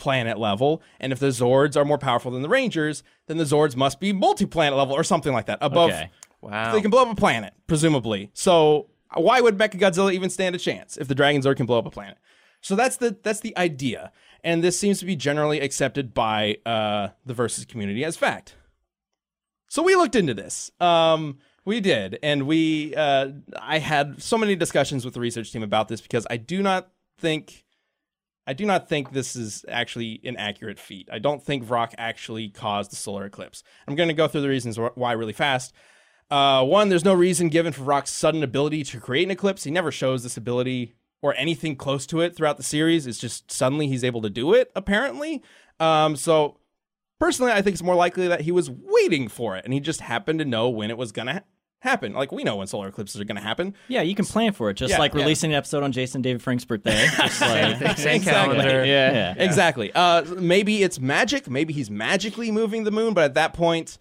planet level. And if the Zords are more powerful than the Rangers, then the Zords must be multi-planet level or something like that, above Okay. Wow. They can blow up a planet, presumably. So why would Mechagodzilla even stand a chance if the Dragon Zord can blow up a planet? So that's the that's the idea, and this seems to be generally accepted by uh, the versus community as fact. So we looked into this. Um, we did, and we uh, I had so many discussions with the research team about this because I do not think I do not think this is actually an accurate feat. I don't think Vrak actually caused the solar eclipse. I'm going to go through the reasons why really fast. Uh, one, there's no reason given for Vrak's sudden ability to create an eclipse. He never shows this ability or anything close to it throughout the series. It's just suddenly he's able to do it, apparently. Um, so personally, I think it's more likely that he was waiting for it and he just happened to know when it was going to happen. Like we know when solar eclipses are going to happen. Yeah, you can plan for it, just Yeah, like yeah. releasing an episode on Jason David Frank's birthday. <laughs> Just like, Same Exactly. calendar. Yeah. yeah. Exactly. Uh, maybe it's magic. Maybe he's magically moving the moon, but at that point,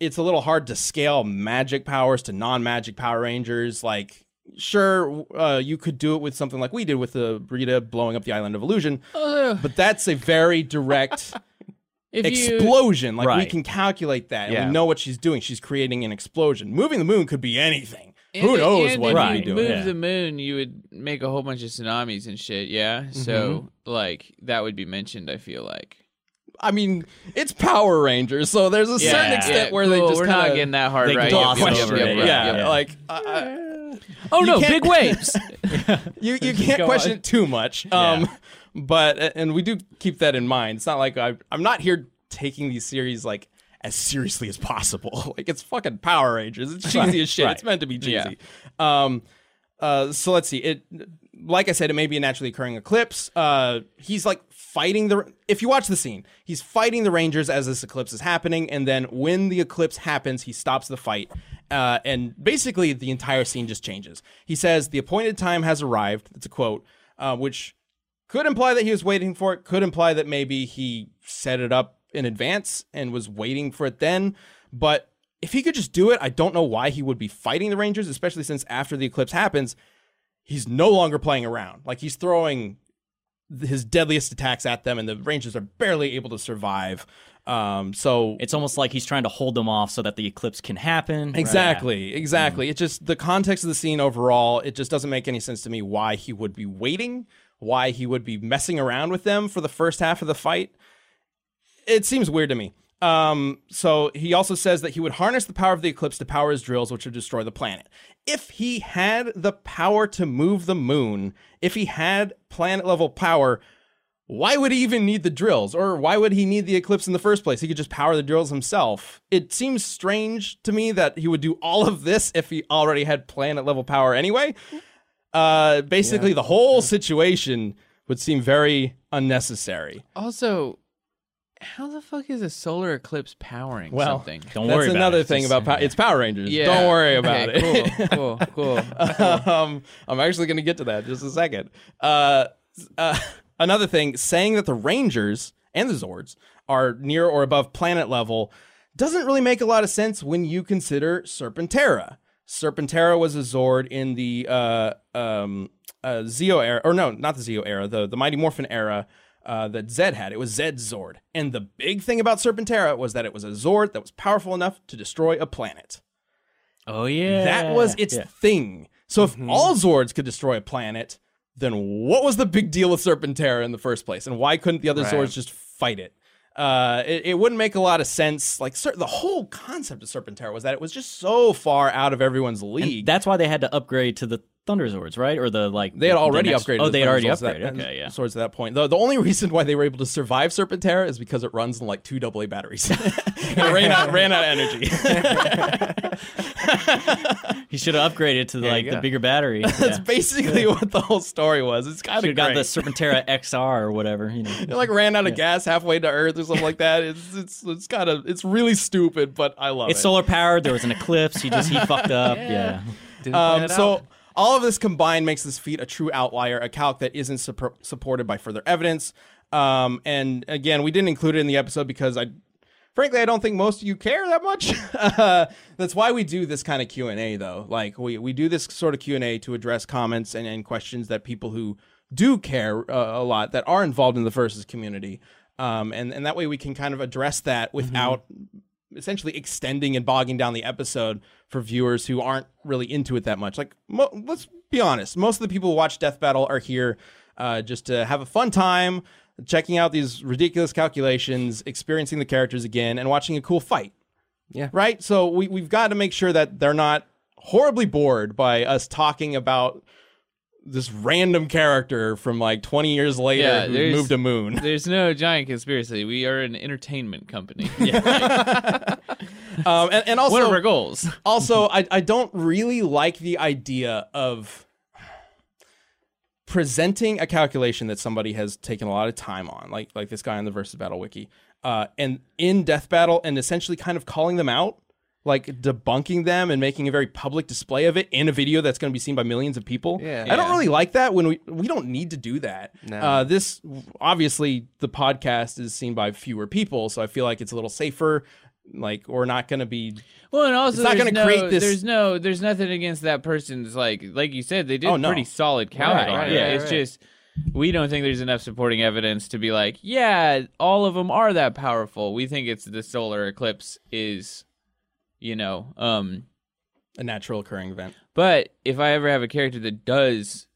it's a little hard to scale magic powers to non-magic Power Rangers. Like, sure, uh, you could do it with something like we did with the Rita blowing up the island of illusion, but that's a very direct <laughs> If you, explosion. Like we can calculate that, and we know what she's doing. She's creating an explosion. Moving the moon could be anything. and Who knows what if he'd Right. you doing? Move yeah. the moon, you would make a whole bunch of tsunamis and shit. Yeah, so like that would be mentioned. I feel like. I mean, it's Power Rangers, so there's a certain Yeah. extent Yeah, where they cool. just we're kinda, not getting that hard they right. Yep, yep, yep, yep, yeah, yep, like I, I, Oh no, big waves. <laughs> you you <laughs> can't question on. it too much. Um, but and we do keep that in mind. It's not like I I'm not here taking these series like as seriously as possible. <laughs> like it's fucking Power Rangers. It's cheesy as shit. right. It's meant to be cheesy. Um, uh, so let's see. It like I said, it may be a naturally occurring eclipse. Uh, he's like fighting the. If you watch the scene, he's fighting the Rangers as this eclipse is happening, and then when the eclipse happens, he stops the fight. Uh, and basically, the entire scene just changes. He says, "The appointed time has arrived." It's a quote, uh, which could imply that he was waiting for it. Could imply that maybe he set it up in advance and was waiting for it then. But if he could just do it, I don't know why he would be fighting the Rangers, especially since after the eclipse happens, he's no longer playing around. Like he's throwing his deadliest attacks at them, and the Rangers are barely able to survive. Um, so It's almost like he's trying to hold them off so that the eclipse can happen. Exactly, exactly. It just the context of the scene overall, it just doesn't make any sense to me why he would be waiting, why he would be messing around with them for the first half of the fight. It seems weird to me. Um, so he also says that he would harness the power of the eclipse to power his drills, which would destroy the planet. If he had the power to move the moon, if he had planet level power, why would he even need the drills? Or why would he need the eclipse in the first place? He could just power the drills himself. It seems strange to me that he would do all of this if he already had planet level power anyway. Uh, basically, the whole situation would seem very unnecessary. also, how the fuck is a solar eclipse powering Well, something? Don't That's worry about another it. thing Just- about power. It's Power Rangers. Yeah. Don't worry about Okay, it. Cool, <laughs> cool, cool. <laughs> um, I'm actually going to get to that in just a second. Uh, uh, another thing, saying that the Rangers and the Zords are near or above planet level doesn't really make a lot of sense when you consider Serpentera. Serpentera was a Zord in the uh, um, uh, Zeo era, or no, not the Zeo era, the the Mighty Morphin era. Uh, that Zedd had. It was Zedd's Zord. And the big thing about Serpentera was that it was a Zord that was powerful enough to destroy a planet. Oh yeah, That was its Yeah. thing. So if all Zords could destroy a planet, then what was the big deal with Serpentera in the first place? And why couldn't the other Right. Zords just fight it? Uh, it, it wouldn't make a lot of sense. Like Ser- the whole concept of Serpentera was that it was just so far out of everyone's league. That's why they had to upgrade to the Thunder Zords, right? Or the like they had the already next- upgraded. Oh, the they had already Swords upgraded. to that- okay, yeah. <laughs> Swords at that point. The, the only <laughs> reason why they were able to survive Serpentera is because it runs on like two AA batteries. <laughs> it ran out, ran out of energy. He should have upgraded to like the bigger battery. That's yeah. basically what the whole story was. It's kind of got the Serpentera XR or whatever. You know. It like ran out of gas halfway to Earth or something like that. It's it's it's kind of it's really stupid, but I love It's it. It's solar powered. There was an eclipse. He just he fucked up. Yeah. Didn't um, so out. All of this combined makes this feat a true outlier, a calc that isn't suppor- supported by further evidence. Um, and again, we didn't include it in the episode because I, frankly, I don't think most of you care that much. uh, <laughs> that's why we do this kind of Q and A, though. Like we we do this sort of Q and A to address comments and, and questions that people who do care uh, a lot that are involved in the versus community. Um, and and that way we can kind of address that without essentially extending and bogging down the episode for viewers who aren't really into it that much. Like, mo- let's be honest, most of the people who watch Death Battle are here uh, just to have a fun time, checking out these ridiculous calculations, experiencing the characters again, and watching a cool fight. Yeah. Right? So we, we've got to make sure that they're not horribly bored by us talking about this random character from like 20 years later Yeah, who moved a moon. <laughs> There's no giant conspiracy. We are an entertainment company. <laughs> <laughs> Um, and, and also, One of our goals. also I, I don't really like the idea of presenting a calculation that somebody has taken a lot of time on like like this guy on the versus battle wiki uh, and in death battle and essentially kind of calling them out like debunking them and making a very public display of it in a video that's going to be seen by millions of people Yeah. i don't really like that when we we don't need to do that No. uh, this obviously the podcast is seen by fewer people so i feel like it's a little safer like we're not going to be Well, and also It's not gonna no, create this- There's no, there's nothing against that person's like, like you said, they did Oh, no. pretty solid count Right, on right, it. right, it's right. just we don't think there's enough supporting evidence to be like, yeah, all of them are that powerful. We think it's the solar eclipse is, you know, um. a natural occurring event But if I ever have a character that does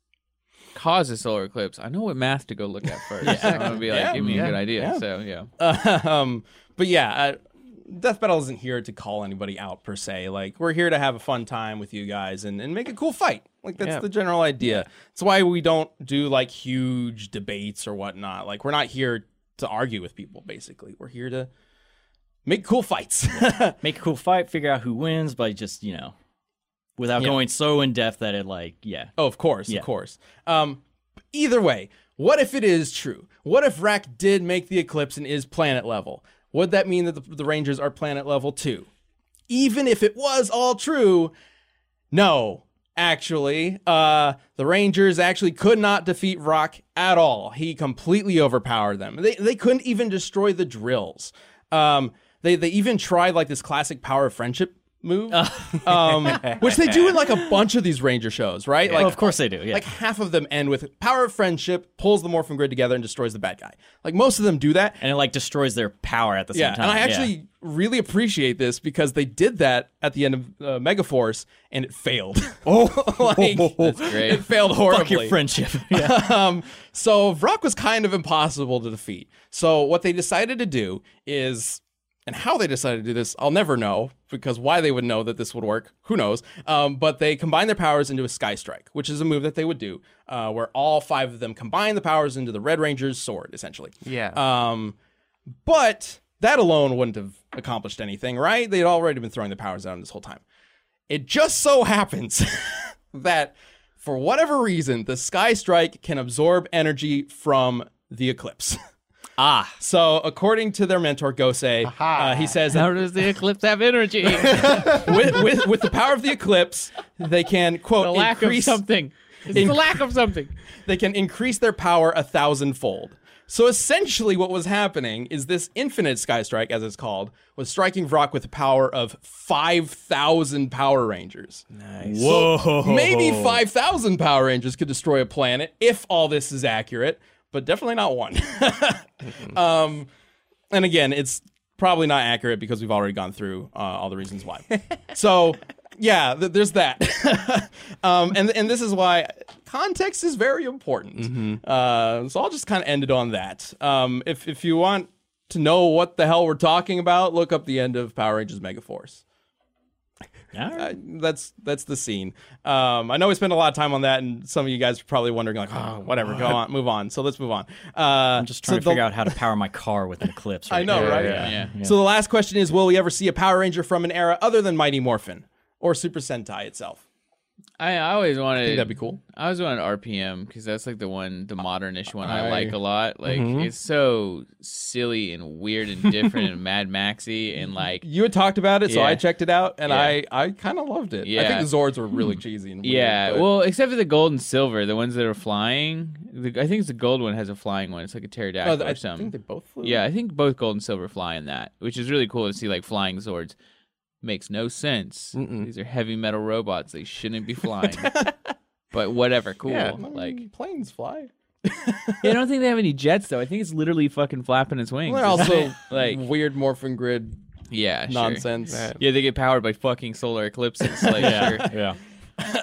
cause a solar eclipse, I know what math to go look at <laughs> first. I'm gonna be like, Yeah, give me yeah, a good idea. yeah. So yeah. <laughs> um, but yeah, uh, Death Battle isn't here to call anybody out per se. Like we're here to have a fun time with you guys and, and make a cool fight. Like that's Yeah. the general idea. That's why we don't do like huge debates or whatnot. Like we're not here to argue with people. Basically, we're here to make cool fights. <laughs> Make a cool fight, figure out who wins by just you know, without Yeah. going so in depth that it like yeah. Oh, of course, Yeah. of course. Um, either way, what if it is true? What if Vrak did make the eclipse and is planet level? Would that mean that the, the Rangers are planet level too? Even if it was all true, no. Actually, uh, the Rangers actually could not defeat Vrak at all. He completely overpowered them. They they couldn't even destroy the drills. Um, they they even tried like this classic power of friendship move, <laughs> um, which they do in like a bunch of these Ranger shows, right? Like oh, of course they do. Yeah. like half of them end with power of friendship, pulls the morphin grid together and destroys the bad guy. Like most of them do that. and it like destroys their power at the Yeah, same time. and I yeah. actually really appreciate this because they did that at the end of uh, Megaforce and it failed. Oh, <laughs> like, <laughs> great. It failed horribly. fuck your friendship. yeah. um, so Vrak was kind of impossible to defeat. So what they decided to do is, and how they decided to do this, I'll never know because why they would know that this would work, who knows? Um, but they combine their powers into a Sky Strike, which is a move that they would do, uh, where all five of them combine the powers into the Red Ranger's sword, essentially. Yeah. Um, but that alone wouldn't have accomplished anything, right? They'd already been throwing the powers out this whole time. It just so happens <laughs> that for whatever reason, the Sky Strike can absorb energy from the eclipse. <laughs> ah, So, according to their mentor Gosei, uh, he says How does the eclipse have energy? <laughs> with, with, with the power of the eclipse, they can quote the lack increase of something. It's Inc- the lack of something. they can increase their power a thousandfold. So essentially, what was happening is this infinite sky strike, as it's called, was striking Vrak with a power of five thousand Power Rangers. nice. whoa. Maybe five thousand Power Rangers could destroy a planet if all this is accurate, but definitely not one. <laughs> um, and again, it's probably not accurate because we've already gone through uh, all the reasons why. <laughs> so yeah, th- there's that. <laughs> um, and and this is why context is very important. Uh, so I'll just kind of end it on that. Um, if if you want to know what the hell we're talking about, look up the end of Power Rangers Megaforce. All right. Uh, that's that's the scene. Um, I know we spent a lot of time on that, and some of you guys are probably wondering, like, oh, whatever, go on, move on. So let's move on. Uh, I'm just trying to figure out how to power my car with an eclipse. <laughs> I know, now. right? Yeah. So the last question is, will we ever see a Power Ranger from an era other than Mighty Morphin or Super Sentai itself? I, I always wanted. I think that'd be cool. I always wanted RPM because that's like the one, the modernish one I, I- like a lot. Like mm-hmm. it's so silly and weird and different and <laughs> Mad Maxy and like You had talked about it, so I checked it out, and Yeah. I I kind of loved it. I think the Zords were really hmm. cheesy and weird, yeah. but- Well, except for the gold and silver, the ones that are flying. The, I think it's the gold one has a flying one. It's like a Oh, pterodactyl I or something. think they both flew. Yeah, I think both gold and silver fly in that, which is really cool to see like flying Zords. Makes no sense. These are heavy metal robots. They shouldn't be <laughs> flying. but whatever, <laughs> cool. Yeah. I mean, Like planes fly. <laughs> I don't think they have any jets though. I think it's literally fucking flapping its wings. Well, they're also like weird morphin grid Yeah, nonsense. That- Yeah, they get powered by fucking solar eclipses. Like, sure. yeah.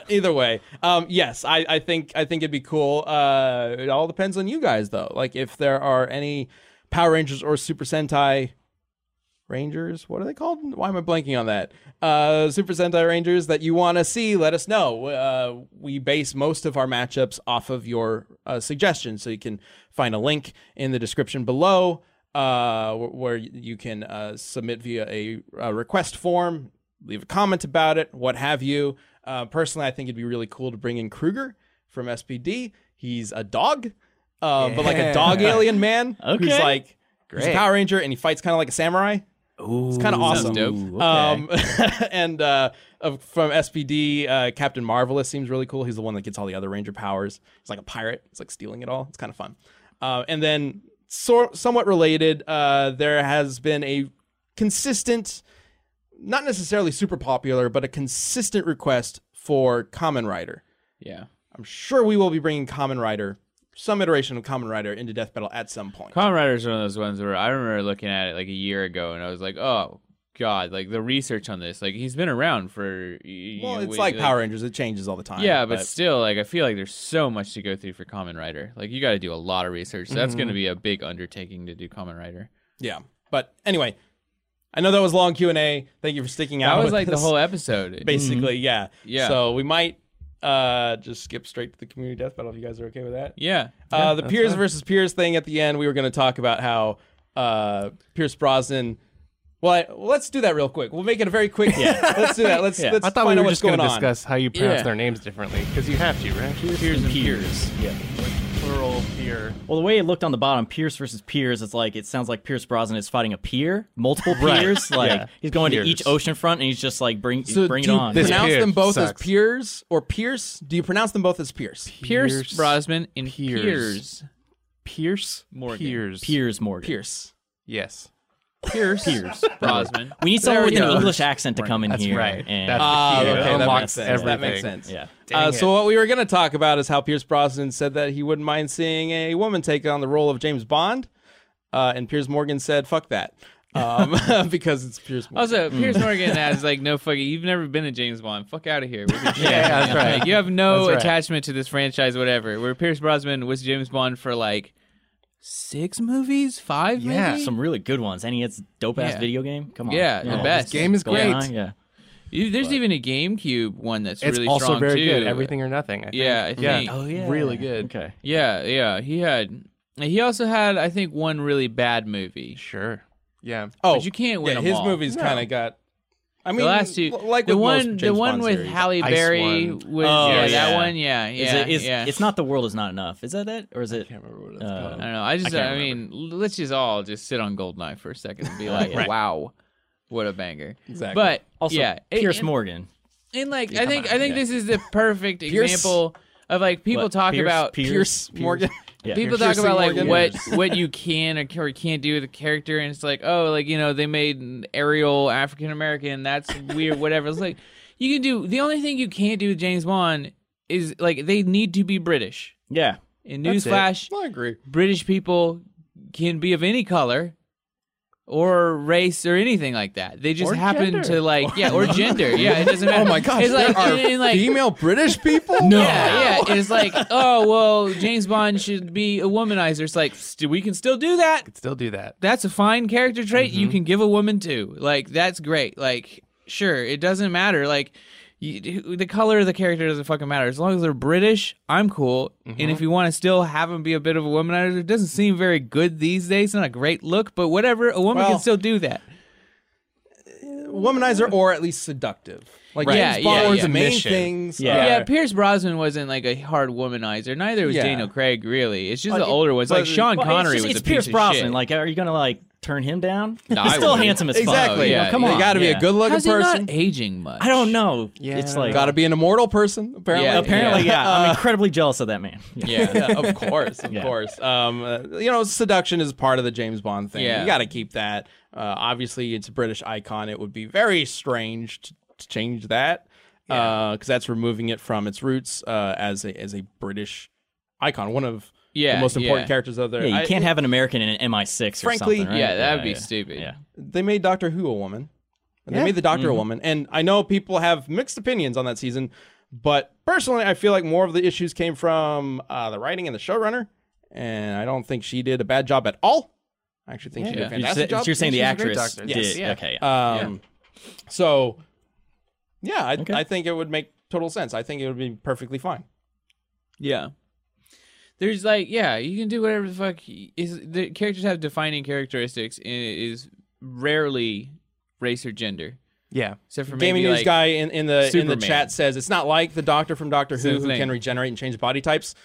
Either way, um, yes, I, I think I think it'd be cool. Uh, it all depends on you guys, though. Like if there are any Power Rangers or Super Sentai Rangers, what are they called? Why am I blanking on that? Uh, Super Sentai Rangers that you want to see, let us know. Uh, we base most of our matchups off of your uh, suggestions, so you can find a link in the description below uh, where you can uh, submit via a, a request form, leave a comment about it, what have you. Uh, personally, I think it'd be really cool to bring in Kruger from SPD. He's a dog, uh, but like a dog alien man <laughs> who's Okay. like he's a Power Ranger and he fights kind of like a samurai. It's kind of awesome. dope. Ooh, okay. Um, <laughs> and uh, from SPD, uh, Captain Marvelous seems really cool. He's the one that gets all the other Ranger powers. He's like a pirate. He's like stealing it all. It's kind of fun. Uh, and then, so, somewhat related, uh, there has been a consistent, not necessarily super popular, but a consistent request for Kamen Rider. Yeah. I'm sure we will be bringing Kamen Rider, some iteration of Kamen Rider, into Death Battle at some point. Kamen Rider is one of those ones where I remember looking at it like a year ago, and I was like, "Oh God!" Like the research on this, like he's been around for. well, know, it's we- like Power Rangers; it changes all the time. Yeah, but, still, like I feel like there's so much to go through for Kamen Rider. Like you got to do a lot of research. So That's going to mm-hmm. be a big undertaking to do Kamen Rider. Yeah. But anyway, I know that was long Q and A. Thank you for sticking out. That was like the whole episode. <laughs> basically, mm-hmm. yeah. Yeah. So we might uh just skip straight to the community death battle if you guys are okay with that. Yeah. uh the Pierce versus Pierce thing at the end, we were going to talk about how uh Pierce Brosnan well, I, well, let's do that real quick. We'll make it a very quick. <laughs> Yeah, let's do that. Let's Yeah. let's I thought find we out were what's just going going to on. discuss how you pronounce Yeah. their names differently because you have to, right? Peers and peers. Yeah. Plural peer. Well, the way it looked on the bottom, Pierce versus Piers, it's like it sounds like Pierce Brosnan is fighting a pier, multiple Right. piers. Like Yeah. he's going Piers. to each ocean front and he's just like bring So bring do it you on. This pronounce Pierce them both as sucks. Pierce or Pierce? Do you pronounce them both as Pierce? Pierce, Pierce. Brosnan and Piers. Piers. Pierce Morgan. Piers. Piers Morgan. Pierce. Yes. Pierce. Piers. <laughs> Brosnan. We need someone with an go. English accent to come in That's here. right. And, That's the key. okay, It that makes sense. everything. That makes sense. yeah. Uh, so what we were going to talk about is how Pierce Brosnan said that he wouldn't mind seeing a woman take on the role of James Bond, uh, and Piers Morgan said, "Fuck that," um, <laughs> <laughs> because it's Pierce Morgan. Also, Pierce Morgan has like no fucking. You've never been a James Bond. Fuck out of here. We're Yeah, that's right. Like, you have no right. attachment to this franchise, whatever. Where Pierce Brosnan was James Bond for like six movies, five, Yeah, maybe? Some really good ones. And he has dope ass Yeah. video game. Come on. Yeah, the best. game is great. GoldenEye, Yeah. You- There's even a GameCube one that's It's really also strong very too. good. Everything or nothing. I think. Yeah, I think. Oh yeah. Really good. Okay. Yeah, yeah. He had. He also had, I think, one really bad movie. Sure. Yeah. oh, but you can't win Yeah, them his all. movies kind of got. I mean, The last two, like the one, the one Bond with series. Halle Berry one. was Oh, yeah, yeah. that one, yeah, yeah, Is it, is, yeah. It's not the world is not enough. Is that it, or is it? can't remember what it's Uh, called. I don't know. I just, I I, mean, let's just all just sit on Goldeneye for a second and be like, <laughs> Right. wow, what a banger. Exactly. But Also, yeah, Pierce and, Morgan. and like, Yeah, I think, on, I think yeah. this is the perfect <laughs> example of like people What? talk Pierce? about Pierce? Pierce Morgan. Yeah. people Pierce talk about like Morgan. what what you can or, or can't do with a character, and it's like, oh, like you know, they made an Ariel African American. That's weird. Whatever. It's like you can do. The only thing you can't do with James Bond is like they need to be British. Yeah. In That's it. newsflash, I agree. British people can be of any color or race or anything like that. They just Or happen gender. to like yeah, <laughs> or gender. Yeah, it doesn't matter. Oh my gosh, it's like, there are and- and, like female British people. <laughs> yeah, yeah. It's like, oh well, James Bond should be a womanizer. It's like st- we can still do that. Could still do that. That's a fine character trait you Mm-hmm. can give a woman too. Like that's great. Like sure, it doesn't matter. Like you, the color of the character doesn't fucking matter as long as they're British. I'm cool. And Mm-hmm. if you want to still have them be a bit of a womanizer, it doesn't seem very good these days. It's not a great look, but whatever. A woman Well- can still do that. womanizer or at least seductive. Like Right. James Yeah, Bond yeah, was yeah. the main Mission. things. Yeah. uh, Yeah, Pierce Brosnan wasn't like a hard womanizer. Neither was Yeah. Daniel Craig. Really, it's just Like, the older ones. Like Sean Well, Connery it's, just- was it's a Pierce piece Brosnan. of shit. Like, are you gonna like turn him down? <laughs> No, He's I still wouldn't. handsome as fuck. Exactly. You know, Yeah, come yeah. on. You got to be Yeah. a good-looking How's person. not aging much? I don't know. Yeah. It's like Got to be an immortal person. Apparently. Yeah, apparently, yeah. Uh, I'm incredibly jealous of that man. Yeah. yeah, of <laughs> course, of Yeah. course. Um, uh, you know, seduction is part of the James Bond thing. Yeah. You got to keep that. Uh, obviously, it's a British icon. It would be very strange to, to change that because that's removing it from its roots uh, as a as a British icon. One of Yeah, the most important yeah. characters out there. Yeah, you I- can't have an American in an MI6 or Frankly, something, right? yeah, that would be yeah. stupid. Yeah. they made Doctor Who a woman. And They Yeah. made the Doctor Mm-hmm. a woman, and I know people have mixed opinions on that season, but personally, I feel like more of the issues came from uh, the writing and the showrunner, and I don't think she did a bad job at all. I actually think she did a Yeah. You're, fantastic job. you're saying the she's actress doctor. did. Yes. Yeah. Okay. yeah. Um, so yeah, I, Okay. I think it would make total sense. I think it would be perfectly fine. Yeah. There's like, yeah, you can do whatever the fuck. Is the characters have defining characteristics, and it is rarely race or gender, Yeah. except for Gaming maybe news like, guy in, in the in the chat says it's not like the Doctor from Doctor Who who can regenerate and change body types.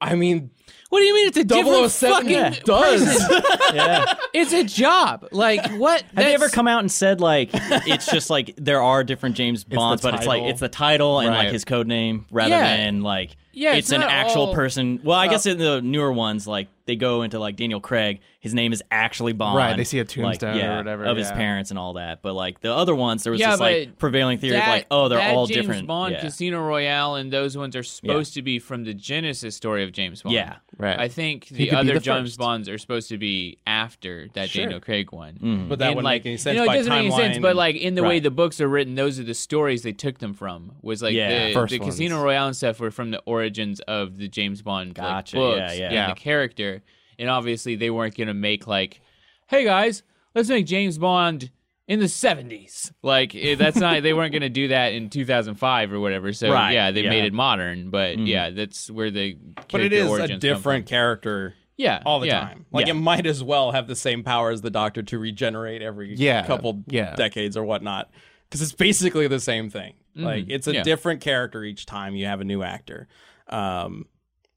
I mean, What do you mean it's a different 007 fucking yeah, does. <laughs> yeah. It's a job. Like what? Have they ever come out and said like it's just like there are different James Bonds, but it's like title. it's the title and like Right. his code name rather Yeah. than like Yeah, it's, it's an not actual all- person. Well, I guess in the newer ones, like they go into like Daniel Craig, his name is actually Bond. Right, they see a like, tombstone or yeah, whatever, of his yeah. parents and all that. But like the other ones, there was Yeah, this but like prevailing theory of like, oh, they're that all James different. Bond, yeah. Casino Royale, and those ones are supposed to be from the Genesis story of James Bond. Yeah. Right. I think the other the James first. Bonds are supposed to be after that Sure. Daniel Craig one. Mm. but that And, wouldn't like, make any sense You know, it by doesn't make any sense, timeline but like in the way the books are written, those are the stories they took them from. Was like Yeah. the, First the. Casino Royale and stuff were from the origins of the James Bond like, books yeah, yeah. and Yeah. the character. And obviously, they weren't going to make like, hey guys, let's make James Bond in the 70s. Like that's not they weren't going to do that in 2005 or whatever. So Right, yeah, they yeah. made it modern, but yeah, that's where the but it is a different character yeah all the yeah. time. Like Yeah. it might as well have the same power as the Doctor to regenerate every Yeah, couple yeah. decades or whatnot, because it's basically the same thing. Like it's a Mm-hmm. yeah. different character each time you have a new actor. Um,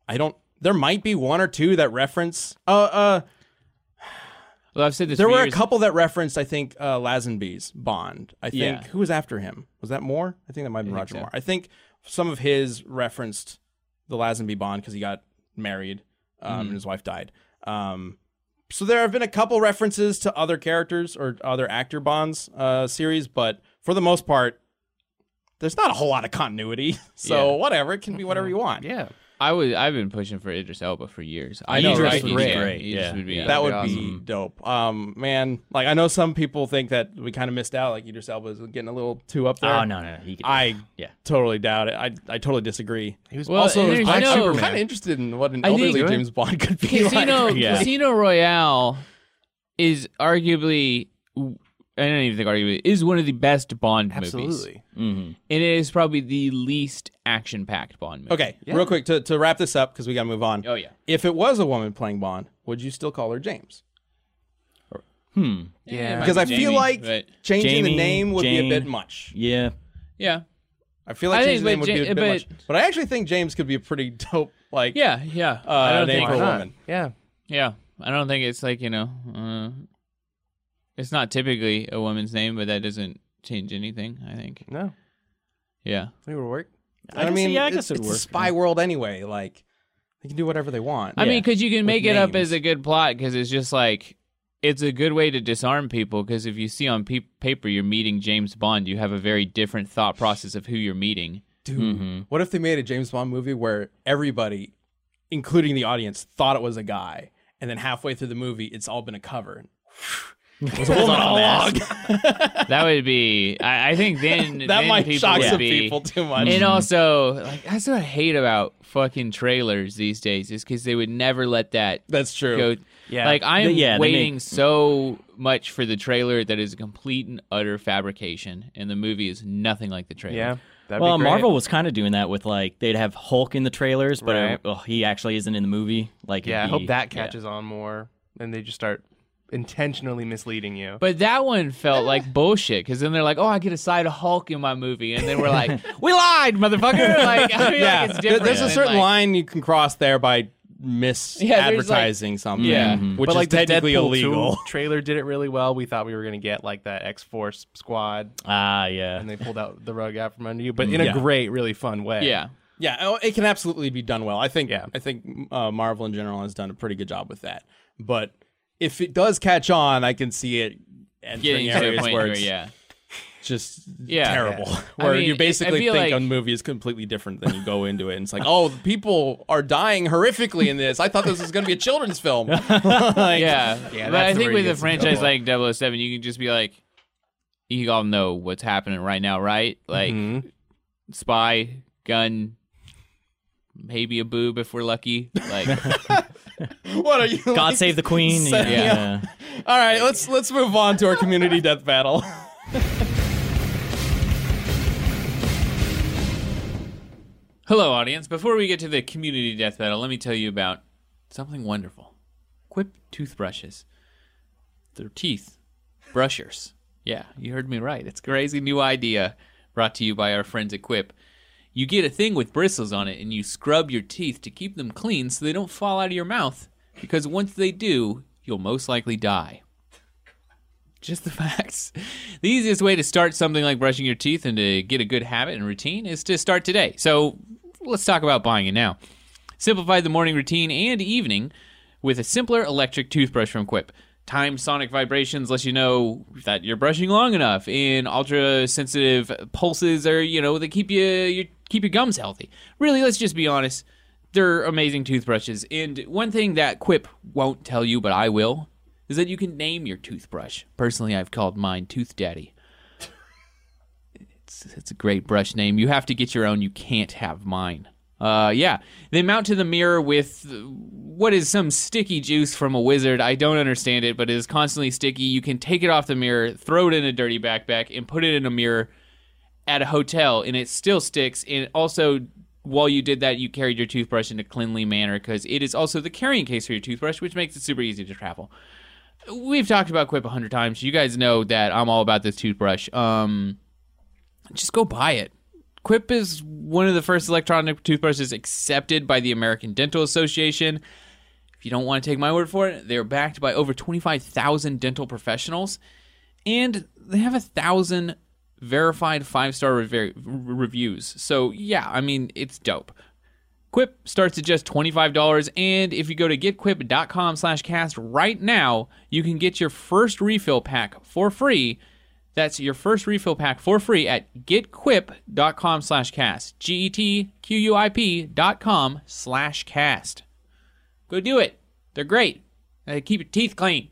I don't. There might be one or two that reference. Uh, uh, Well, I've said this. there were years. a couple that referenced. I think uh, Lazenby's Bond. I think Yeah. who was after him? Was that Moore? I think that might have been Roger so. Moore. I think some of his referenced the Lazenby Bond because he got married um, Mm-hmm. and his wife died. Um, so there have been a couple references to other characters or other actor Bonds uh, series, but for the most part, there's not a whole lot of continuity. <laughs> So Yeah. whatever, it can be whatever you <laughs> want. Yeah. I was I've been pushing for Idris Elba for years. I know, Idris right? would Great. be Great, Idris yeah. would be Yeah. That would That'd be be awesome. dope. Um, man, like I know some people think that we kind of missed out. Like Idris Elba is getting a little too up there. Oh no, no, no. He could, I yeah. totally doubt it. I I totally disagree. He was Well, also, and there's I'm no- kind of interested in what an I think- elderly James Bond could be Casino like. <laughs> Yeah. Casino Royale is arguably I don't even think arguably is one of the best Bond movies, absolutely. hmm and it is probably the least action-packed Bond movie. Okay, real quick to, to wrap this up because we got to move on. Oh yeah. If it was a woman playing Bond, would you still call her James? Hmm. Yeah. Because I Jamie, feel like but- changing the name would Jane. be a bit much. Yeah. yeah, I feel like I changing think, the name but would be a Ja- bit much. but- But I actually think James could be a pretty dope, like, yeah, yeah. uh, I don't name think for a woman. Yeah. Yeah, I don't think it's like you know, uh, it's not typically a woman's name, but that doesn't change anything. I think. No. Yeah, We would work. I, can mean, see- yeah, I it's, guess it would it's a spy world anyway. Like, they can do whatever they want. I Yeah. mean, because you can make it up as a good plot because it's just like it's a good way to disarm people. Because if you see on pe- paper you're meeting James Bond, you have a very different thought process of who you're meeting. Dude, Mm-hmm. what if they made a James Bond movie where everybody, including the audience, thought it was a guy, and then halfway through the movie, it's all been a cover. It was a whole monologue. <laughs> That would be. I, I think then <laughs> that then might people shock some be, people too much. And also, like that's what I hate about fucking trailers these days is because they would never let that That's true. go. Yeah. Like I am They- yeah, waiting make- so much for the trailer that is a complete and utter fabrication, and the movie is nothing like the trailer. Yeah. That'd well. Marvel was kind of doing that with like they'd have Hulk in the trailers, but Right. uh, oh, he actually isn't in the movie. Like, Yeah, I hope be- that yeah. catches on more. And they just start intentionally misleading you. But that one felt like bullshit because then they're like, "Oh, I get a side of Hulk in my movie," and then we're like, <laughs> "We lied, motherfucker!" Like, I mean, yeah, like, it's different. there's a certain like- line you can cross there by misadvertising <laughs> something, Yeah. Mhm. which but is like the technically Deadpool illegal. <laughs> trailer did it really well. We thought we were gonna get like that X Force squad, Ah, yeah. and they pulled out the rug out from under you, but in a Yeah. great, really fun way. Yeah, Yeah, oh, it can absolutely be done well. I think. Yeah. I think uh, Marvel in general has done a pretty good job with that. But if it does catch on, I can see it entering getting areas where where, it's, yeah, just Yeah. terrible. Yeah. <laughs> I Where mean, you I- I basically think like- a movie is completely different than you go into it. And it's like, oh, the people are dying horrifically in this. I thought this was going to be a children's film. <laughs> Like, yeah, Yeah, but I think with a franchise terrible. like 007, you can just be like, you all know what's happening right now, right? Like Mm-hmm. spy, gun, maybe a boob if we're lucky. Like, <laughs> <laughs> What are you? God like, save the queen. Sa- yeah. All right, let's let's move on to our community death battle. <laughs> hello, audience. Before we get to the community death battle, let me tell you about something wonderful. Quip toothbrushes. They're teeth brushers. Yeah, you heard me right. It's a crazy new idea brought to you by our friends at Quip. You get a thing with bristles on it and you scrub your teeth to keep them clean so they don't fall out of your mouth. Because once they do, you'll most likely die. Just the <laughs> facts. The easiest way to start something like brushing your teeth and to get a good habit and routine is to start today. So let's talk about buying it now. Simplify the morning routine and evening with a simpler electric toothbrush from Quip. Time sonic vibrations lets you know that you're brushing long enough, and ultra sensitive pulses are, you know, they keep you, you keep your gums healthy. Really, let's just be honest. They're amazing toothbrushes. And one thing that Quip won't tell you, but I will, is that you can name your toothbrush. Personally, I've called mine Tooth Daddy. It's, it's a great brush name. You have to get your own. You can't have mine. Uh, yeah. They mount to the mirror with what is some sticky juice from a wizard. I don't understand it, but it is constantly sticky. You can take it off the mirror, throw it in a dirty backpack, and put it in a mirror at a hotel, and it still sticks. And also, while you did that, you carried your toothbrush in a cleanly manner because it is also the carrying case for your toothbrush, which makes it super easy to travel. We've talked about Quip a hundred times. You guys know that I'm all about this toothbrush. Um, just go buy it. Quip is one of the first electronic toothbrushes accepted by the American Dental Association. If you don't want to take my word for it, they're backed by over 25,000 dental professionals, and they have a thousand verified five star rev- reviews. So, yeah, I mean, it's dope. Quip starts at just $25, and if you go to getquip.com slash cast right now, you can get your first refill pack for free. That's your first refill pack for free at getquip.com slash cast. G-E-T-Q-U-I-P dot com slash cast. Go do it. They're great. They keep your teeth clean.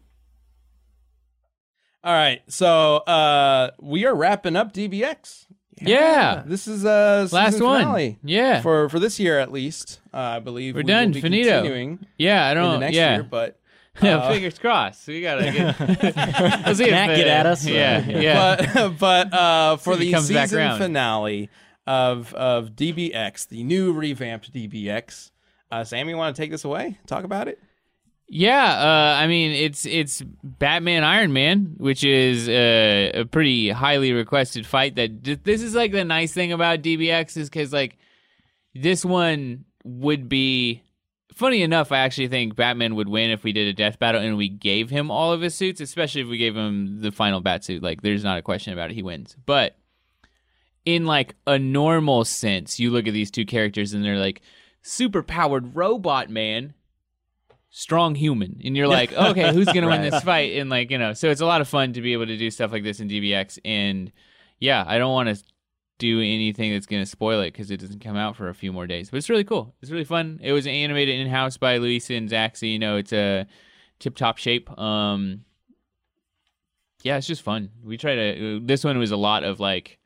All right, so uh, we are wrapping up DBX. Yeah. This is uh Last one. Yeah. for for this year at least. Uh, I believe We're we done. Will be Finito. Continuing Yeah, I don't know. next yeah. year, but <laughs> yeah, fingers crossed. We gotta get. <laughs> <laughs> Let's see Matt, get uh, at us. Yeah, yeah. but but uh, for if the season finale of of DBX, the new revamped DBX. Uh, Sam, you want to take this away? Talk about it. Yeah, uh, I mean it's it's Batman Iron Man, which is uh, a pretty highly requested fight. That this is like the nice thing about DBX is because like this one would be funny enough. I actually think Batman would win if we did a death battle and we gave him all of his suits, especially if we gave him the final bat suit. Like there's not a question about it, he wins. But in like a normal sense, you look at these two characters and they're like super powered robot man strong human and you're like <laughs> okay who's gonna win this fight and like you know so it's a lot of fun to be able to do stuff like this in dbx and yeah i don't want to do anything that's gonna spoil it because it doesn't come out for a few more days. But it's really cool. It's really fun. It was animated in-house by luisa and zach so you know it's a tip-top shape. Um yeah it's just fun. We try to this one was a lot of like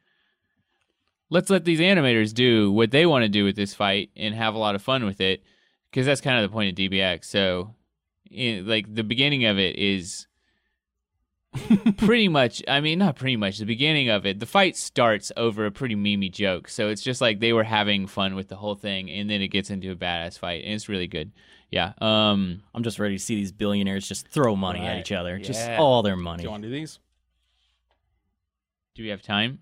let's let these animators do what they want to do with this fight and have a lot of fun with it because that's kind of the point of DBX. So, in, like the beginning of it is pretty much. I mean, not pretty much. The beginning of it, the fight starts over a pretty memey joke. So it's just like they were having fun with the whole thing, and then it gets into a badass fight, and it's really good. Yeah. Um. I'm just ready to see these billionaires just throw money at each other. Just all their money. Do money. you want to do these Do we have time?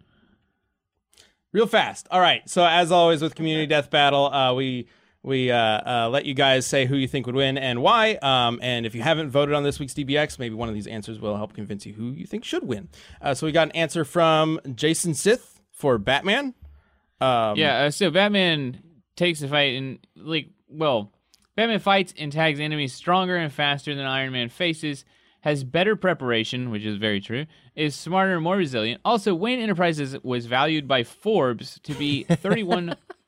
real fast? All right. So as always with community death battle, uh, we we uh, uh, let you guys say who you think would win and why. Um, and if you haven't voted on this week's DBX, maybe one of these answers will help convince you who you think should win. Uh, so we got an answer from Jason Sith for Batman. Um, Yeah, uh, so Batman takes the fight and like well, Batman fights and tags enemies stronger and faster than Iron Man faces. has better preparation, which is very true, is smarter and more resilient. Also, Wayne Enterprises was valued by Forbes to be <laughs>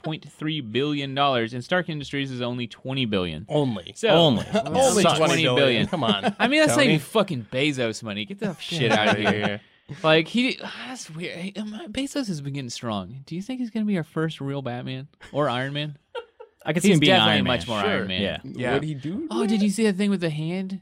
$31.3 billion, and Stark Industries is only $20 billion. Only. So, Only. <laughs> only Sucks. 20 billion. Come on. I mean, that's Tony. like fucking Bezos money. Get the <laughs> shit out of here. Like he, <sighs> that's weird. Hey, um, Bezos has been getting strong. Do you think he's gonna be our first real Batman or Iron Man? I could see He's him being definitely Iron Man. much more Sure. Iron Man. Yeah. Yeah. What'd he do? Oh, did you see that thing with the hand?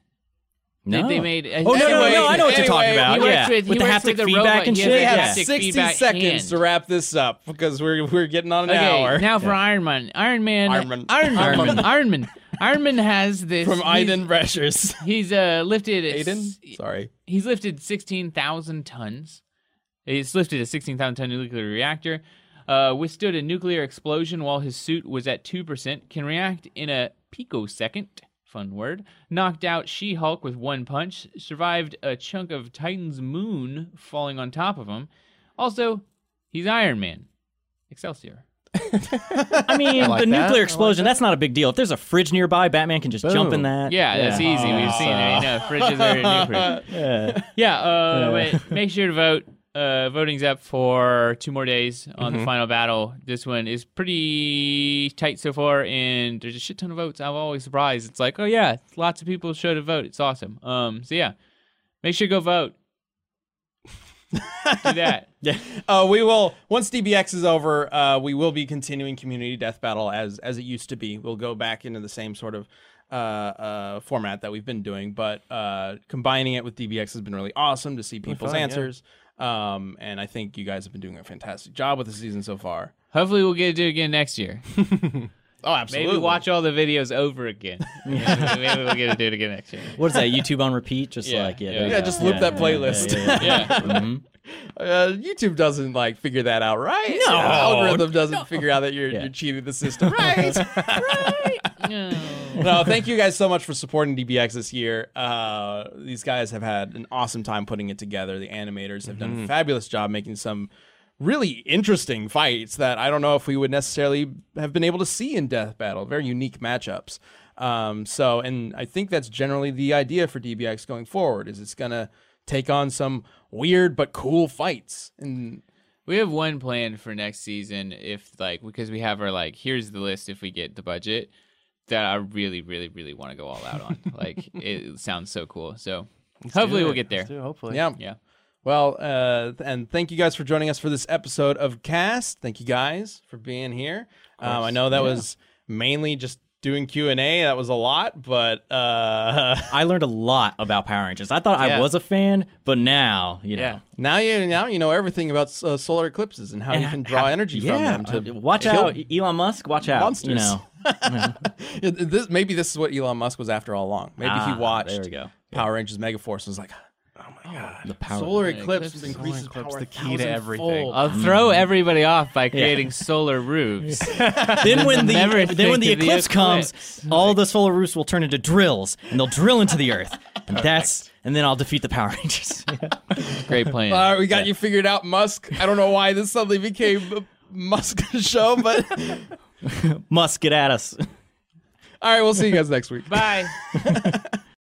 No. They, they made. Oh no, no, no! I know what you're talking about. he yeah, with- he with the haptic with the feedback robot. and He shit. has We have 60 seconds hand. to wrap this up because we're we're getting on an Okay, hour. now for Iron Man. Iron Man. Iron Man. Iron Man. Iron Iron Man. Man. Iron Man. Iron Man has this From he's- Aiden Breshers. He's uh lifted. Aiden? Sorry. He's lifted 16,000 tons. He's lifted a 16,000 ton nuclear reactor. Uh, withstood a nuclear explosion while his suit was at 2%. Can react in a picosecond. Fun word. Knocked out She Hulk with one punch. Survived a chunk of Titan's moon falling on top of him. Also, he's Iron Man. Excelsior. <laughs> I mean, like the that. I nuclear like explosion, that's not a big deal. If there's a fridge nearby, Batman can just jump in that. Yeah, that's easy. We've seen it. You know, fridges are nuclear. <laughs> Yeah. Yeah, uh, Yeah. but make sure to vote. Uh, voting's up for two more days on the final battle. This one is pretty tight so far, and there's a shit ton of votes. I'm always surprised. It's like, oh yeah, lots of people showed a vote. It's awesome. Um, so yeah, make sure to go vote. Do that. <laughs> Yeah. Uh, we will once DBX is over. Uh, we will be continuing community death battle as as it used to be. We'll go back into the same sort of uh, uh, format that we've been doing, but uh, combining it with DBX has been really awesome to see people's fun, yeah. answers. Um, and I think you guys have been doing a fantastic job with the season so far. <laughs> Hopefully, we'll get to do it again next year. <laughs> Oh, absolutely. Maybe watch all the videos over again. <laughs> Maybe we'll get to do it again next year. What is that? YouTube on repeat? Just Yeah, like, yeah. yeah. there you Yeah, go. just loop that playlist. Yeah. yeah, yeah. Yeah. Mhm. Uh, YouTube doesn't like figure that out, right? No. The algorithm doesn't figure out that you're Yeah. you're cheating the system, right? No. No, thank you guys so much for supporting DBX this year. Uh, these guys have had an awesome time putting it together. The animators have done a fabulous job making some really interesting fights that I don't know if we would necessarily have been able to see in Death Battle. Very unique matchups. Um, so, and I think that's generally the idea for DBX going forward. Is it's gonna take on some weird but cool fights and We have one plan for next season if like because we have our like here's the list if we get the budget that I really really really want to go all out on. <laughs> like it sounds so cool. So hopefully we'll get there. Do it, hopefully. yeah, Yeah. Well, uh, and thank you guys for joining us for this episode of Cast. Thank you guys for being here. Um, I know that was mainly just doing Q and A. That was a lot, but uh, <laughs> I learned a lot about Power Rangers. I thought Yeah. I was a fan, but now, you know. Yeah. now you now you know everything about uh, solar eclipses and how you can draw energy yeah, from them to uh, watch out, Elon Musk. Watch out, monsters. You know, <laughs> this, maybe this is what Elon Musk was after all along. Maybe Ah, he watched There we go. Power Rangers Megaforce and was like, The power. solar Yeah, eclipse eclipse- increases solar eclipse, power the key to everything. thousandfold. I'll mm-hmm. throw everybody off by creating solar <laughs> roofs. then when the <laughs> Never then when the think of the eclipse comes, eclipse. all the solar roofs will turn into drills, and they'll drill into the earth, <laughs> and that's and then I'll defeat the Power Rangers. Great plan. All right, we got you figured out, Musk. I don't know why this suddenly became a Musk show, but Musk, get at us. all right, we'll see you guys next week. Bye.